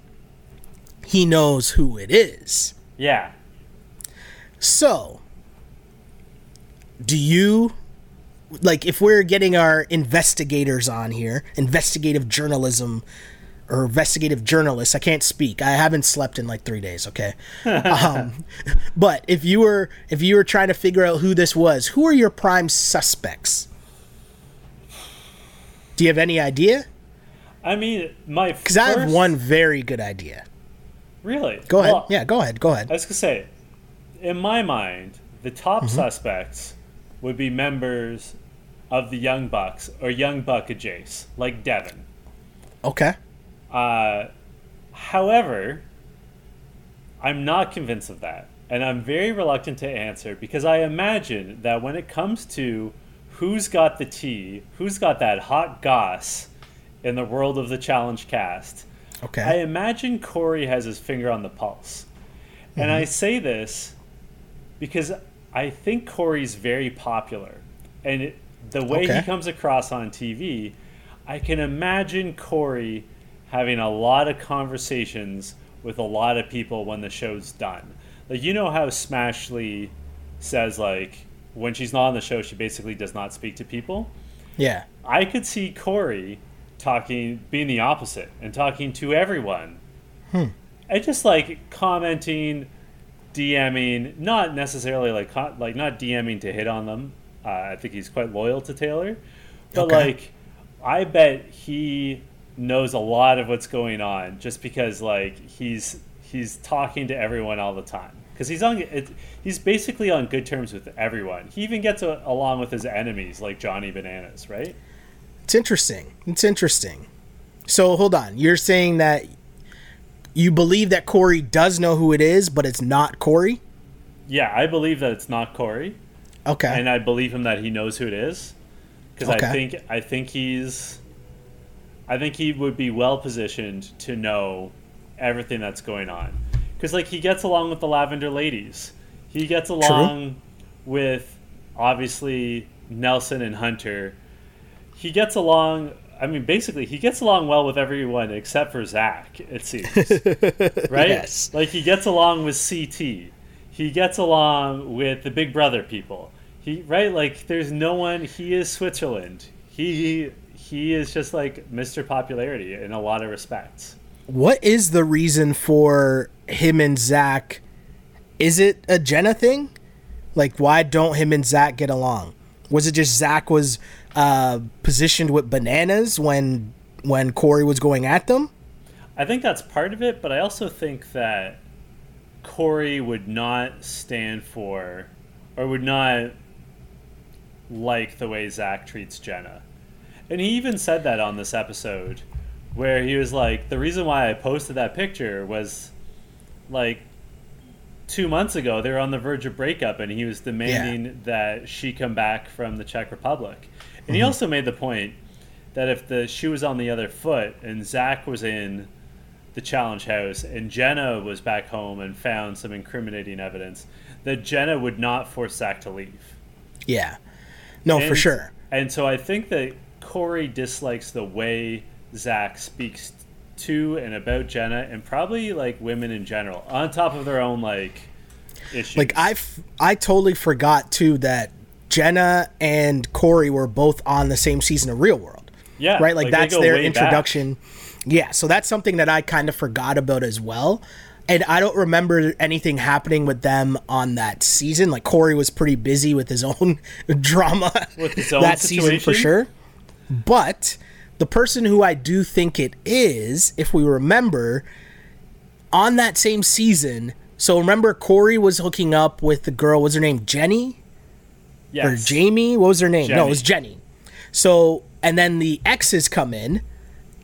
he knows who it is. Yeah. So, do you like if we're getting our investigators on here, investigative journalism or investigative journalists? I can't speak. I haven't slept in like three days. Okay, um, but if you were if you were trying to figure out who this was, who are your prime suspects? Do you have any idea? I mean, my Because I have one very good idea. Really? Go ahead. Well, yeah, go ahead. Go ahead. I was gonna say, in my mind, the top Mm-hmm. suspects would be members of the Young Bucks or Young Buck Jace, like Devin. Okay. Uh, however, I'm not convinced of that, and I'm very reluctant to answer because I imagine that when it comes to who's got the tea, who's got that hot goss in the world of the challenge cast, Okay. I imagine Cory has his finger on the pulse. And Mm-hmm. I say this because I think Cory's very popular. And it, the way Okay. he comes across on TV, I can imagine Cory having a lot of conversations with a lot of people when the show's done. Like, you know how Smashley says, like, when she's not on the show, she basically does not speak to people? yeah. I could see Cory talking, being the opposite, and talking to everyone. hmm. And just like commenting, DMing, not necessarily like like not DMing to hit on them. Uh, I think he's quite loyal to Taylor, but Okay. like, I bet he knows a lot of what's going on just because like he's he's talking to everyone all the time because he's on it, he's basically on good terms with everyone. He even gets a, along with his enemies like Johnny Bananas, right? It's interesting. It's interesting. So hold on. You're saying that you believe that Cory does know who it is, but it's not Cory? Yeah, I believe that it's not Cory, Okay. and I believe him that he knows who it is, because I think I think he's, I think he would be well positioned to know everything that's going on, because like he gets along with the Lavender Ladies, he gets along with obviously Nelson and Hunter, he gets along. I mean, basically, he gets along well with everyone except for Zach. It seems, right? Yes. Like he gets along with CT. He gets along with the Big Brother people. He right like there's no one. He is Switzerland. He he is just like Mr. Popularity in a lot of respects. what is the reason for him and Zach? Is it a Jenna thing? Like, why don't him and Zach get along? Was it just Zach was uh, positioned with bananas when when Cory was going at them? I think that's part of it, but I also think that Cory would not stand for or would not like the way Zach treats Jenna. And he even said that on this episode where he was like, the reason why I posted that picture was like two months ago, they were on the verge of breakup and he was demanding that she come back from the Czech Republic. And he mm-hmm. also made the point that if the shoe was on the other foot and Zach was in the challenge house and Jenna was back home and found some incriminating evidence, that Jenna would not force Zach to leave. Yeah. No, for sure. And so I think that Cory dislikes the way Zach speaks to and about Jenna and probably like women in general, on top of their own like issues. Like I, f- I totally forgot too that Jenna and Cory were both on the same season of Real World. yeah, right? Like, they that's their way back. introduction. Yeah, so that's something that I kind of forgot about as well. And I don't remember anything happening with them on that season. Like Cory was pretty busy with his own drama With his own that season for sure. But the person who I do think it is, if we remember, on that same season. So remember, Cory was hooking up with the girl. Was her name Jenny? Yes. or Jamie. What was her name? No, it was Jenny. So, and then the exes come in,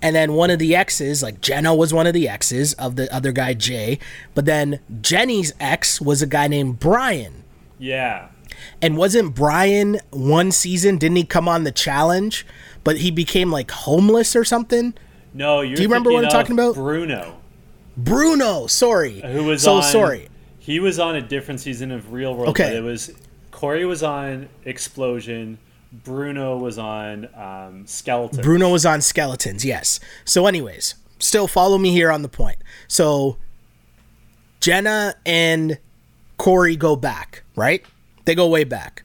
and then one of the exes, like Jenna, was one of the exes of the other guy Jay. But then Jenny's ex was a guy named Brian. Yeah. And wasn't Brian one season? Didn't he come on the challenge, but he became like homeless or something? No, you're Do you remember what I'm talking about? Bruno, Bruno, sorry. who was so on, sorry. He was on a different season of Real World. Okay. but it was Cory was on Explosion. Bruno was on um, Skeleton. Bruno was on skeletons, yes. So, anyways, still follow me here on the point. So, Jenna and Cory go back, right? They go way back.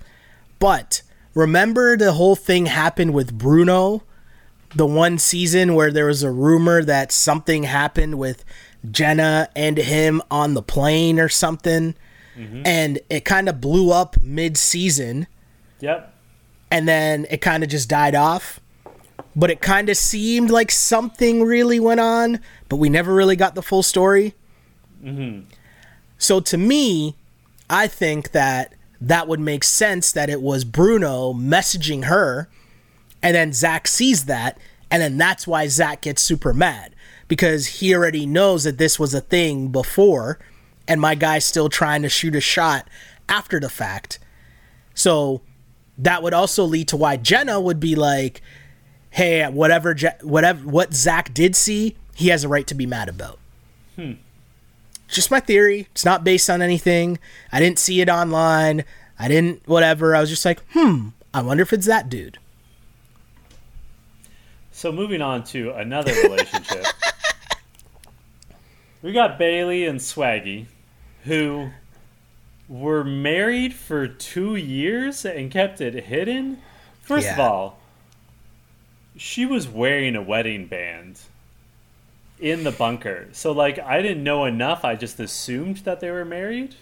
But remember the whole thing happened with Bruno, the one season where there was a rumor that something happened with Jenna and him on the plane or something, and it kind of blew up mid season Yep. and then it kind of just died off. But it kind of seemed like something really went on, but we never really got the full story. Mm-hmm. So to me, I think that that would make sense that it was Bruno messaging her, and then Zach sees that, and then that's why Zach gets super mad because he already knows that this was a thing before, and my guy's still trying to shoot a shot after the fact. So that would also lead to why Jenna would be like, "Hey, whatever, Je- whatever, what Zach did see, he has a right to be mad about." Just my theory. It's not based on anything. I didn't see it online. I didn't whatever. I was just like, "Hmm, I wonder if it's that dude." So moving on to another relationship. we got Bayleigh and Swaggy, who were married for two years and kept it hidden. First of all, she was wearing a wedding band in the bunker. So like I didn't know enough, I just assumed that they were married.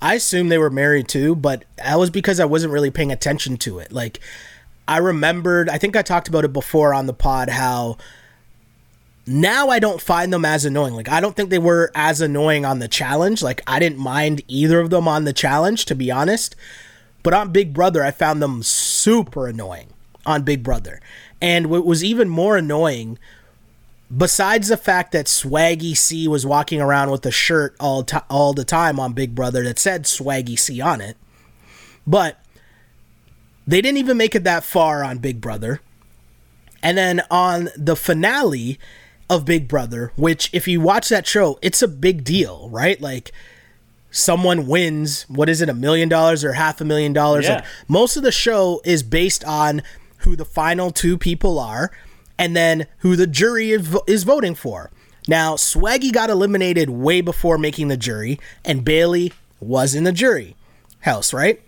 I assumed they were married too, but that was because I wasn't really paying attention to it. Like, I remembered, I think I talked about it before on the pod how now I don't find them as annoying. Like, I don't think they were as annoying on the challenge. Like, I didn't mind either of them on the challenge, to be honest. But on Big Brother, I found them super annoying on Big Brother. And what was even more annoying besides the fact that Swaggy C was walking around with a shirt all ti all the time on Big Brother that said Swaggy C on it, but they didn't even make it that far on Big Brother. And then on the finale of Big Brother, which if you watch that show, it's a big deal, right? Like someone wins, what is it, a million dollars or half a million dollars? Yeah. Like most of the show is based on who the final two people are and then who the jury is, is voting for. Now, Swaggy got eliminated way before making the jury, and Bayleigh was in the jury house, right?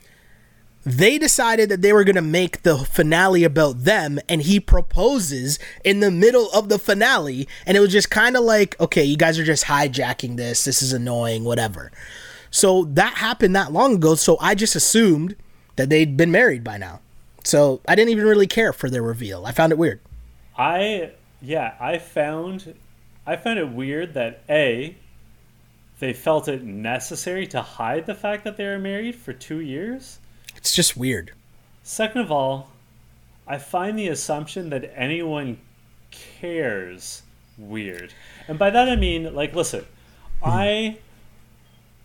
They decided that they were going to make the finale about them, and he proposes in the middle of the finale. And it was just kind of like, okay, you guys are just hijacking this. This is annoying, whatever. So that happened that long ago. So I just assumed that they'd been married by now. So I didn't even really care for their reveal. I found it weird. I yeah, I found I found it weird that A they felt it necessary to hide the fact that they were married for 2 years. It's just weird. Second of all, I find the assumption that anyone cares weird. And by that I mean, like, listen, hmm. I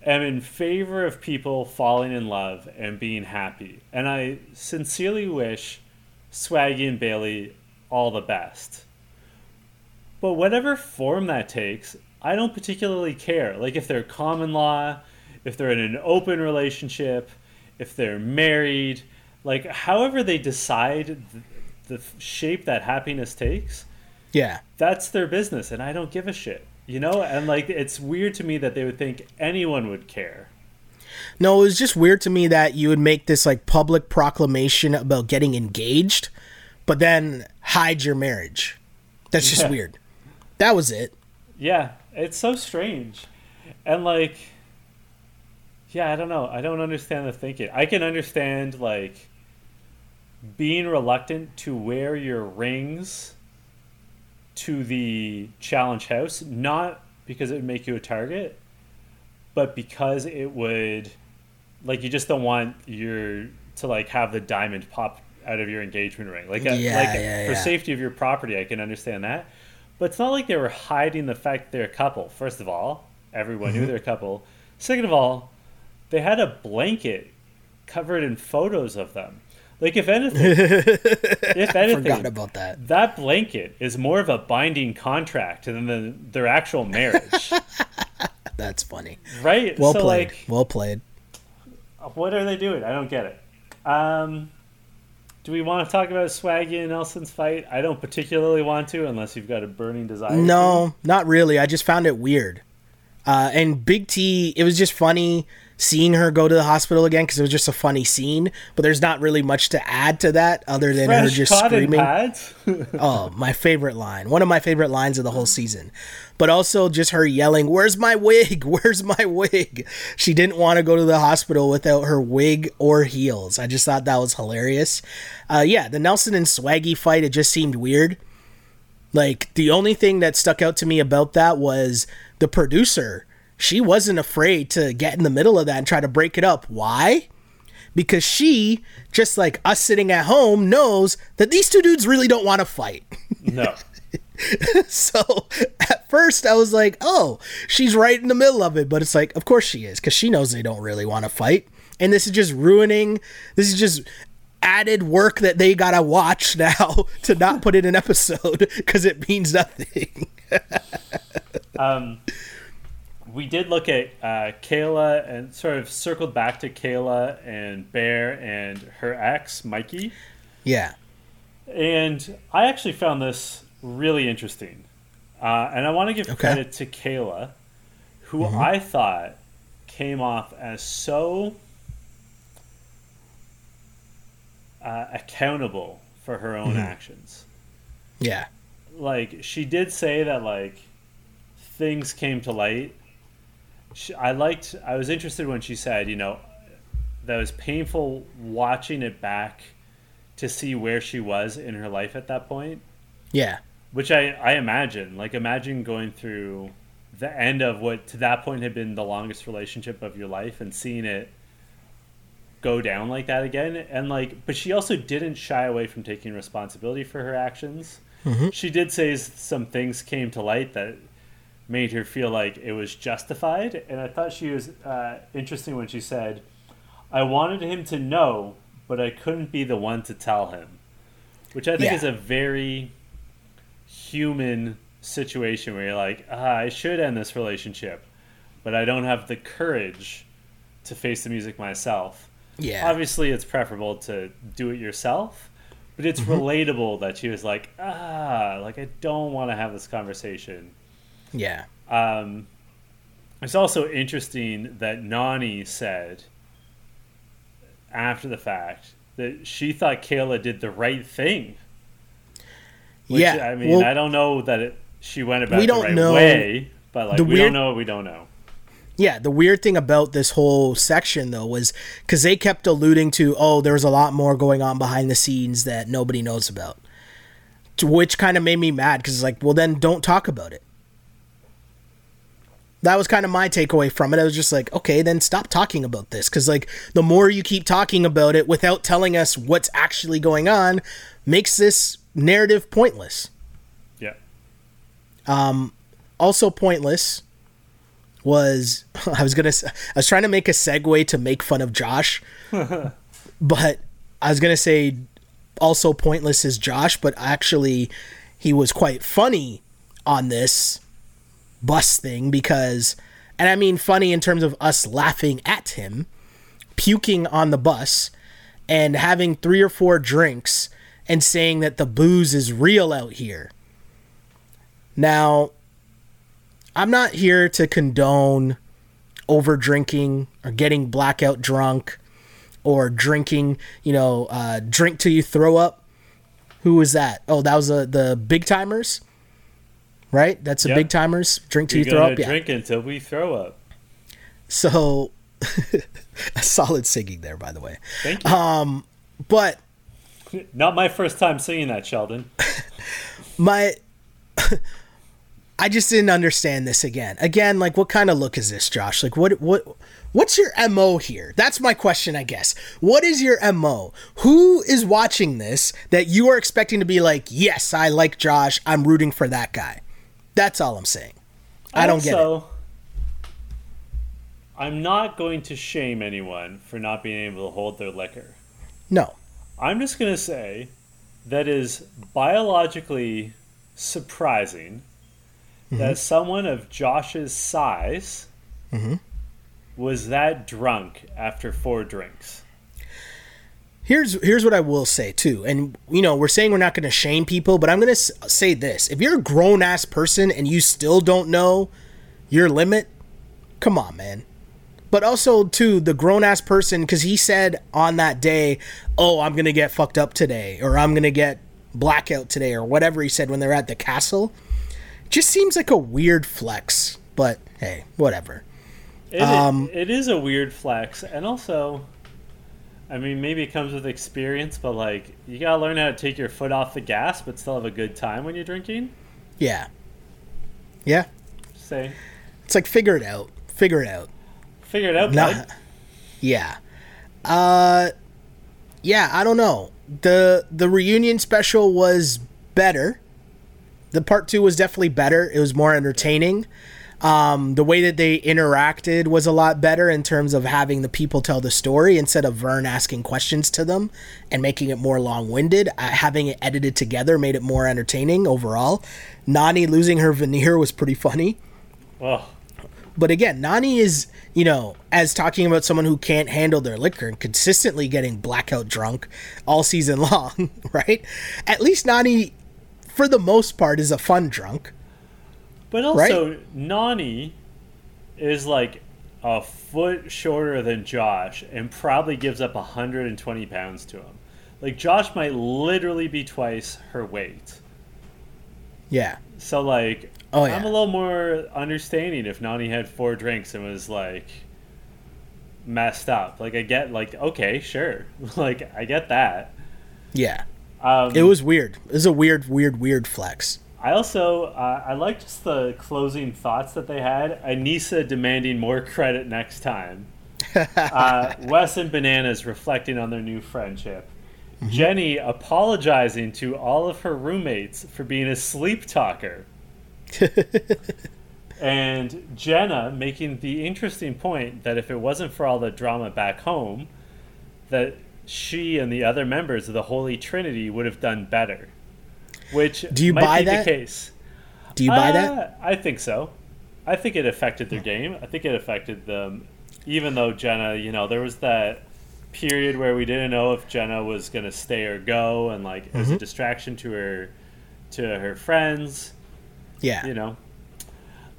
am in favor of people falling in love and being happy. And I sincerely wish Swaggy and Bayleigh all the best. But whatever form that takes, I don't particularly care. Like, if they're common law, if they're in an open relationship, if they're married, like, however they decide th- the shape that happiness takes, Yeah. that's their business, and I don't give a shit. You know, and like it's weird to me that they would think anyone would care. No, it was just weird to me that you would make this like public proclamation about getting engaged, but then hide your marriage. That's just Yeah. weird. That was it. Yeah, it's so strange. And like yeah, I don't know. I don't understand the thinking. I can understand like being reluctant to wear your rings to the challenge house, not because it would make you a target, but because it would like you just don't want your to like have the diamond pop out of your engagement ring. Like, a, Yeah, like yeah, for yeah. safety of your property, I can understand that. But it's not like they were hiding the fact they're a couple. First of all, everyone Mm-hmm. knew they're a couple. Second of all, they had a blanket covered in photos of them. Like if anything, if anything, Forgot about that. that blanket is more of a binding contract than the, their actual marriage, That's funny. right? Well so played. like, well played. what are they doing? I don't get it. Um, do we want to talk about Swaggy and Nelson's fight? I don't particularly want to, unless you've got a burning desire. to. No, not really. I just found it weird. Uh, and Big T, it was just funny seeing her go to the hospital again because it was just a funny scene. But there's not really much to add to that other than her just screaming. Oh, my favorite line. One of my favorite lines of the whole season. But also just her yelling, Where's my wig? Where's my wig? She didn't want to go to the hospital without her wig or heels. I just thought that was hilarious. Uh, yeah, the Nelson and Swaggy fight, it just seemed weird. Like, the only thing that stuck out to me about that was the producer. She wasn't afraid to get in the middle of that and try to break it up. Why? because she, just like us sitting at home, knows that these two dudes really don't want to fight. no. so at first I was like, oh, she's right in the middle of it. But it's like, of course she is, because she knows they don't really want to fight. And this is just ruining, this is just added work that they gotta watch now to not put in an episode because it means nothing. Um, we did look at uh, Kailah and sort of circled back to Kailah and Bear and her ex, Mikey. yeah. And I actually found this really interesting. Uh, and I want to give Okay. credit to Kailah, who I thought came off as so uh, accountable for her own actions. Yeah. Like, she did say that, like, things came to light. She, I liked, I was interested when she said, you know, that was painful watching it back to see where she was in her life at that point. Yeah. which I, I imagine like imagine going through the end of what to that point had been the longest relationship of your life and seeing it go down like that again. And like but she also didn't shy away from taking responsibility for her actions. Mm-hmm. She did say some things came to light that made her feel like it was justified and i thought she was uh, interesting when she said i wanted him to know but i couldn't be the one to tell him which i think Yeah. is a very human situation where you're like, ah, I should end this relationship, but I don't have the courage to face the music myself. Yeah. Obviously, it's preferable to do it yourself, but it's Mm-hmm. relatable that she was like, ah, like I don't want to have this conversation. Yeah. Um, it's also interesting that Nani said after the fact that she thought Kailah did the right thing. Which, yeah. I mean, well, I don't know that it, she went about We it the don't right know- way, but like the we weird- don't know what we don't know. Yeah, the weird thing about this whole section though was because they kept alluding to, oh, there was a lot more going on behind the scenes that nobody knows about, which kind of made me mad because it's like, well, then don't talk about it. That was kind of my takeaway from it. I was just like, okay, then stop talking about this because like the more you keep talking about it without telling us what's actually going on, makes this narrative pointless Yeah. Um, also pointless was I was gonna I was trying to make a segue to make fun of Josh, but I was gonna say also pointless is Josh, but actually he was quite funny on this bus thing because, and I mean funny in terms of us laughing at him, puking on the bus, and having three or four drinks and saying that the booze is real out here. Now, I'm not here to condone over drinking or getting blackout drunk or drinking, you know, uh, drink till you throw up. Who was that? Oh, that was uh, the big timers, right? That's the Yep. big timers. Drink till We're you throw up. Yeah. drink until we throw up. So, a solid singing there, by the way. Thank you. Uh, But Not my first time singing that, Sheldon. my I just didn't understand this again. Again, like what kind of look is this, Josh? Like what what what's your MO here? That's my question, I guess. What is your MO? Who is watching this that you are expecting to be like, "Yes, I like Josh. I'm rooting for that guy." That's all I'm saying. I don't get it. also, I'm not going to shame anyone for not being able to hold their liquor. No. I'm just going to say that is biologically surprising that mm-hmm. someone of Josh's size mm-hmm. was that drunk after four drinks. Here's here's what I will say too, and you know we're saying we're not going to shame people, but I'm going to s- say this: if you're a grown ass person and you still don't know your limit, come on, man. But also too, the grown ass person, because he said on that day, "Oh, I'm gonna get fucked up today," or "I'm gonna get blackout today," or whatever he said when they're at the castle. Just seems like a weird flex, but hey, whatever. It, Um, it is a weird flex, and also, I mean, maybe it comes with experience, but like you gotta learn how to take your foot off the gas, but still have a good time when you're drinking. Yeah, yeah. Say, It's like figure it out, figure it out. figure it out, Nah. bud. Yeah. Uh yeah, I don't know. The the reunion special was better. The part 2 was definitely better. It was more entertaining. Um the way that they interacted was a lot better in terms of having the people tell the story instead of Vern asking questions to them and making it more long-winded. Uh, having it edited together made it more entertaining overall. Nany losing her veneer was pretty funny. Oh, But again, Nany is, you know, as talking about someone who can't handle their liquor and consistently getting blackout drunk all season long, right? At least Nany, for the most part, is a fun drunk. But also Nany is like a foot shorter than Josh, and probably gives up 120 pounds to him. Like Josh might literally be twice her weight. Yeah. So like, Oh, yeah. I'm a little more understanding if Nany had four drinks and was like messed up. Like I get like okay, sure, like I get that. Yeah. Um, It was weird. It was a weird, weird, weird flex. I also uh, I like just the closing thoughts that they had. Aneesa demanding more credit next time. uh, Wes and Bananas reflecting on their new friendship. Jenny apologizing to all of her roommates for being a sleep talker. and Jenna making the interesting point that if it wasn't for all the drama back home, that she and the other members of the Holy Trinity would have done better. Which Do you might buy be that? the case. Do you buy that? Uh, I think so. I think it affected their game. I think it affected them, even though Jenna, you know, there was that period where we didn't know if Jenna was going to stay or go, and like it was a Mm-hmm. distraction to her, to her friends. Yeah. You know,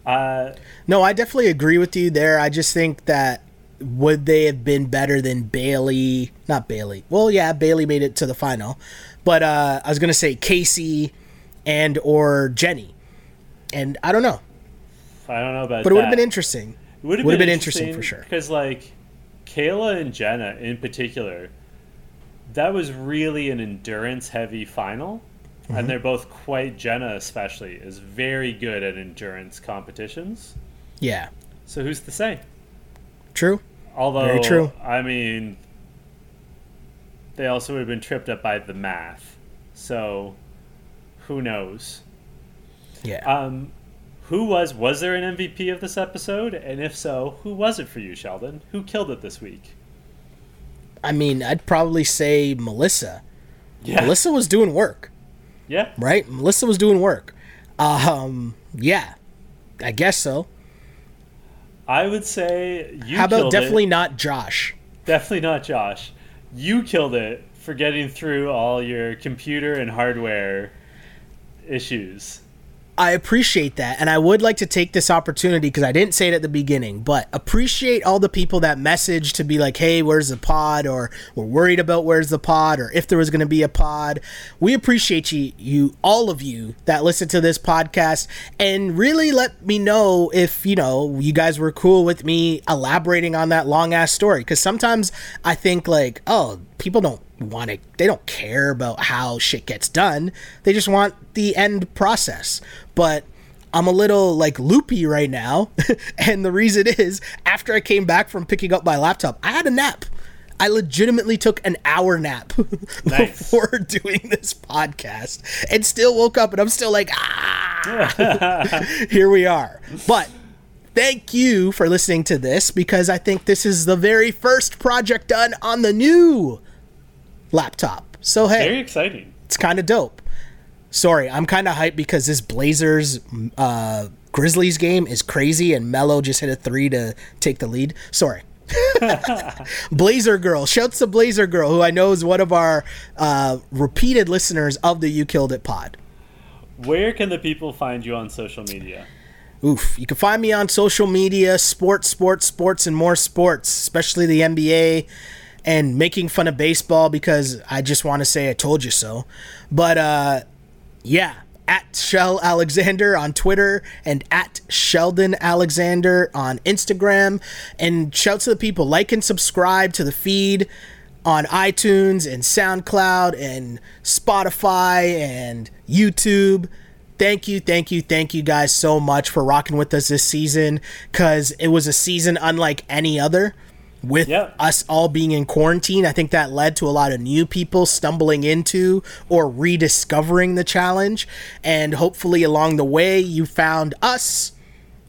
uh, No, I definitely agree with you there. I just think that would they have been better than Bayleigh? Not Bayleigh. Well, yeah, Bayleigh made it to the final, but uh, I was gonna say Kaycee and or Jenny, and I don't know, I don't know about. but it would have been interesting. It would have been, been interesting for sure. Because like Kailah and Jenna in particular, that was really an endurance heavy final. Mm-hmm. And they're both quite Jenna especially is very good at endurance competitions. Yeah, So who's to say? true. Although Very true. I mean they also would have been tripped up by the math. So who knows? Yeah, Um who was was there an MVP of this episode? And if so, who was it for you, Sheldon? Who killed it this week? I mean, I'd probably say Melissa. Yeah. Melissa was doing work, Yeah. right? Melissa was doing work. Um, yeah, I guess so. I would say you How about definitely it. not Josh? Definitely not Josh. You killed it for getting through all your computer and hardware issues. I appreciate that. And I would like to take this opportunity because I didn't say it at the beginning, but appreciate all the people that message to be like, hey, where's the pod? Or we're worried about where's the pod? Or if there was going to be a pod. We appreciate you, you, all of you that listen to this podcast and really let me know if, you know, you guys were cool with me elaborating on that long ass story. Because sometimes I think, like, oh, people don't want to they don't care about how shit gets done. They just want the end process. But i'm a little like loopy right now. And the reason is after i came back from picking up my laptop i had a nap. I legitimately took an hour nap Nice. before doing this podcast and still woke up and i'm still like ah here we are. But thank you for listening to this because I think this is the very first project done on the new laptop. So hey, Very exciting. it's kind of dope. Sorry, I'm kind of hyped because this Blazers uh, Grizzlies game is crazy, and Melo just hit a three to take the lead. Sorry. Blazer Girl. Shouts to Blazer Girl, who I know is one of our uh, repeated listeners of the You Killed It pod. Where can the people find you on social media? Oof. You can find me on social media, sports, sports, sports, and more sports, especially the NBA and making fun of baseball because I just want to say I told you so. But uh yeah, at Shell Alexander on Twitter and at Sheldon Alexander on Instagram. And shout to the people, like and subscribe to the feed on iTunes and SoundCloud and Spotify and YouTube. Thank you, thank you, thank you guys so much for rocking with us this season because it was a season unlike any other with Yep. us all being in quarantine. I think that led to a lot of new people stumbling into or rediscovering the challenge. And hopefully, along the way, you found us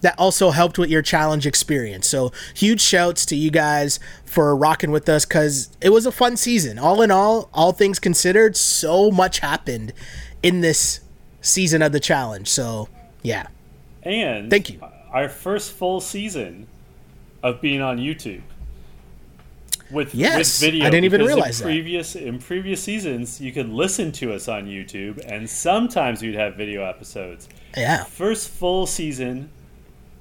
that also helped with your challenge experience. So, huge shouts to you guys for rocking with us because it was a fun season. All in all, all things considered, so much happened in this season of the challenge. So, yeah. And Thank you. Our first full season of being on YouTube. With, Yes, with video I didn't even realize in that. in previous seasons you could listen to us on YouTube and sometimes we'd have video episodes. Yeah. First full season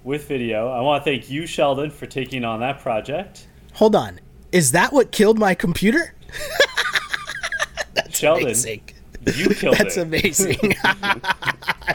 with video. I want to thank you, Sheldon, for taking on that project. Hold on. Is that what killed my computer? That's Sheldon, Amazing. you killed That's it. amazing.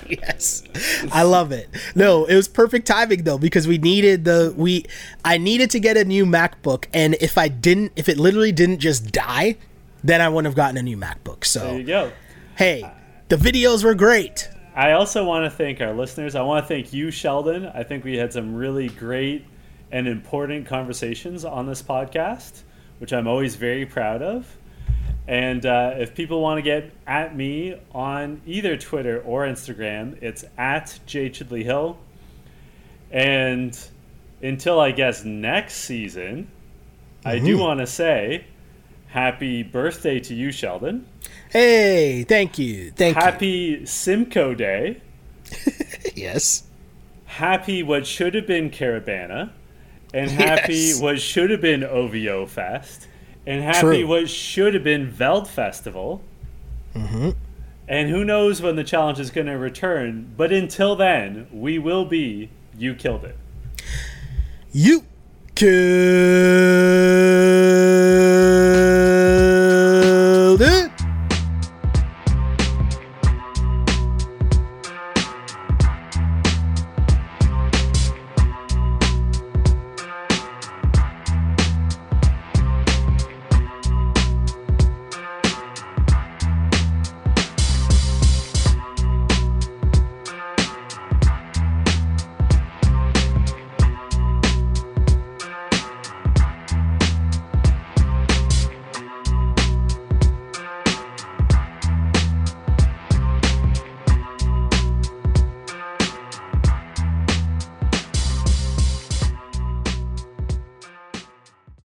yes. I love it. No, it was perfect timing though because we needed the we I needed to get a new MacBook and if I didn't if it literally didn't just die, then I wouldn't have gotten a new MacBook. There So, you go. hey, the videos were great. I also want to thank our listeners. I want to thank you, Sheldon. I think we had some really great and important conversations on this podcast, which I'm always very proud of. And uh, if people want to get at me on either Twitter or Instagram, it's at J Chidley Hill. And until I guess next season, I do want to say happy birthday to you, Sheldon. Hey, thank you. Thank you. Happy Simcoe Day. Yes. happy what should have been Caribana, and happy Yes. what should have been OVO Fest, and happy True. what should have been Veld Festival. Mm-hmm. And who knows when the challenge is going to return? But until then, we will be. You killed it. You killed.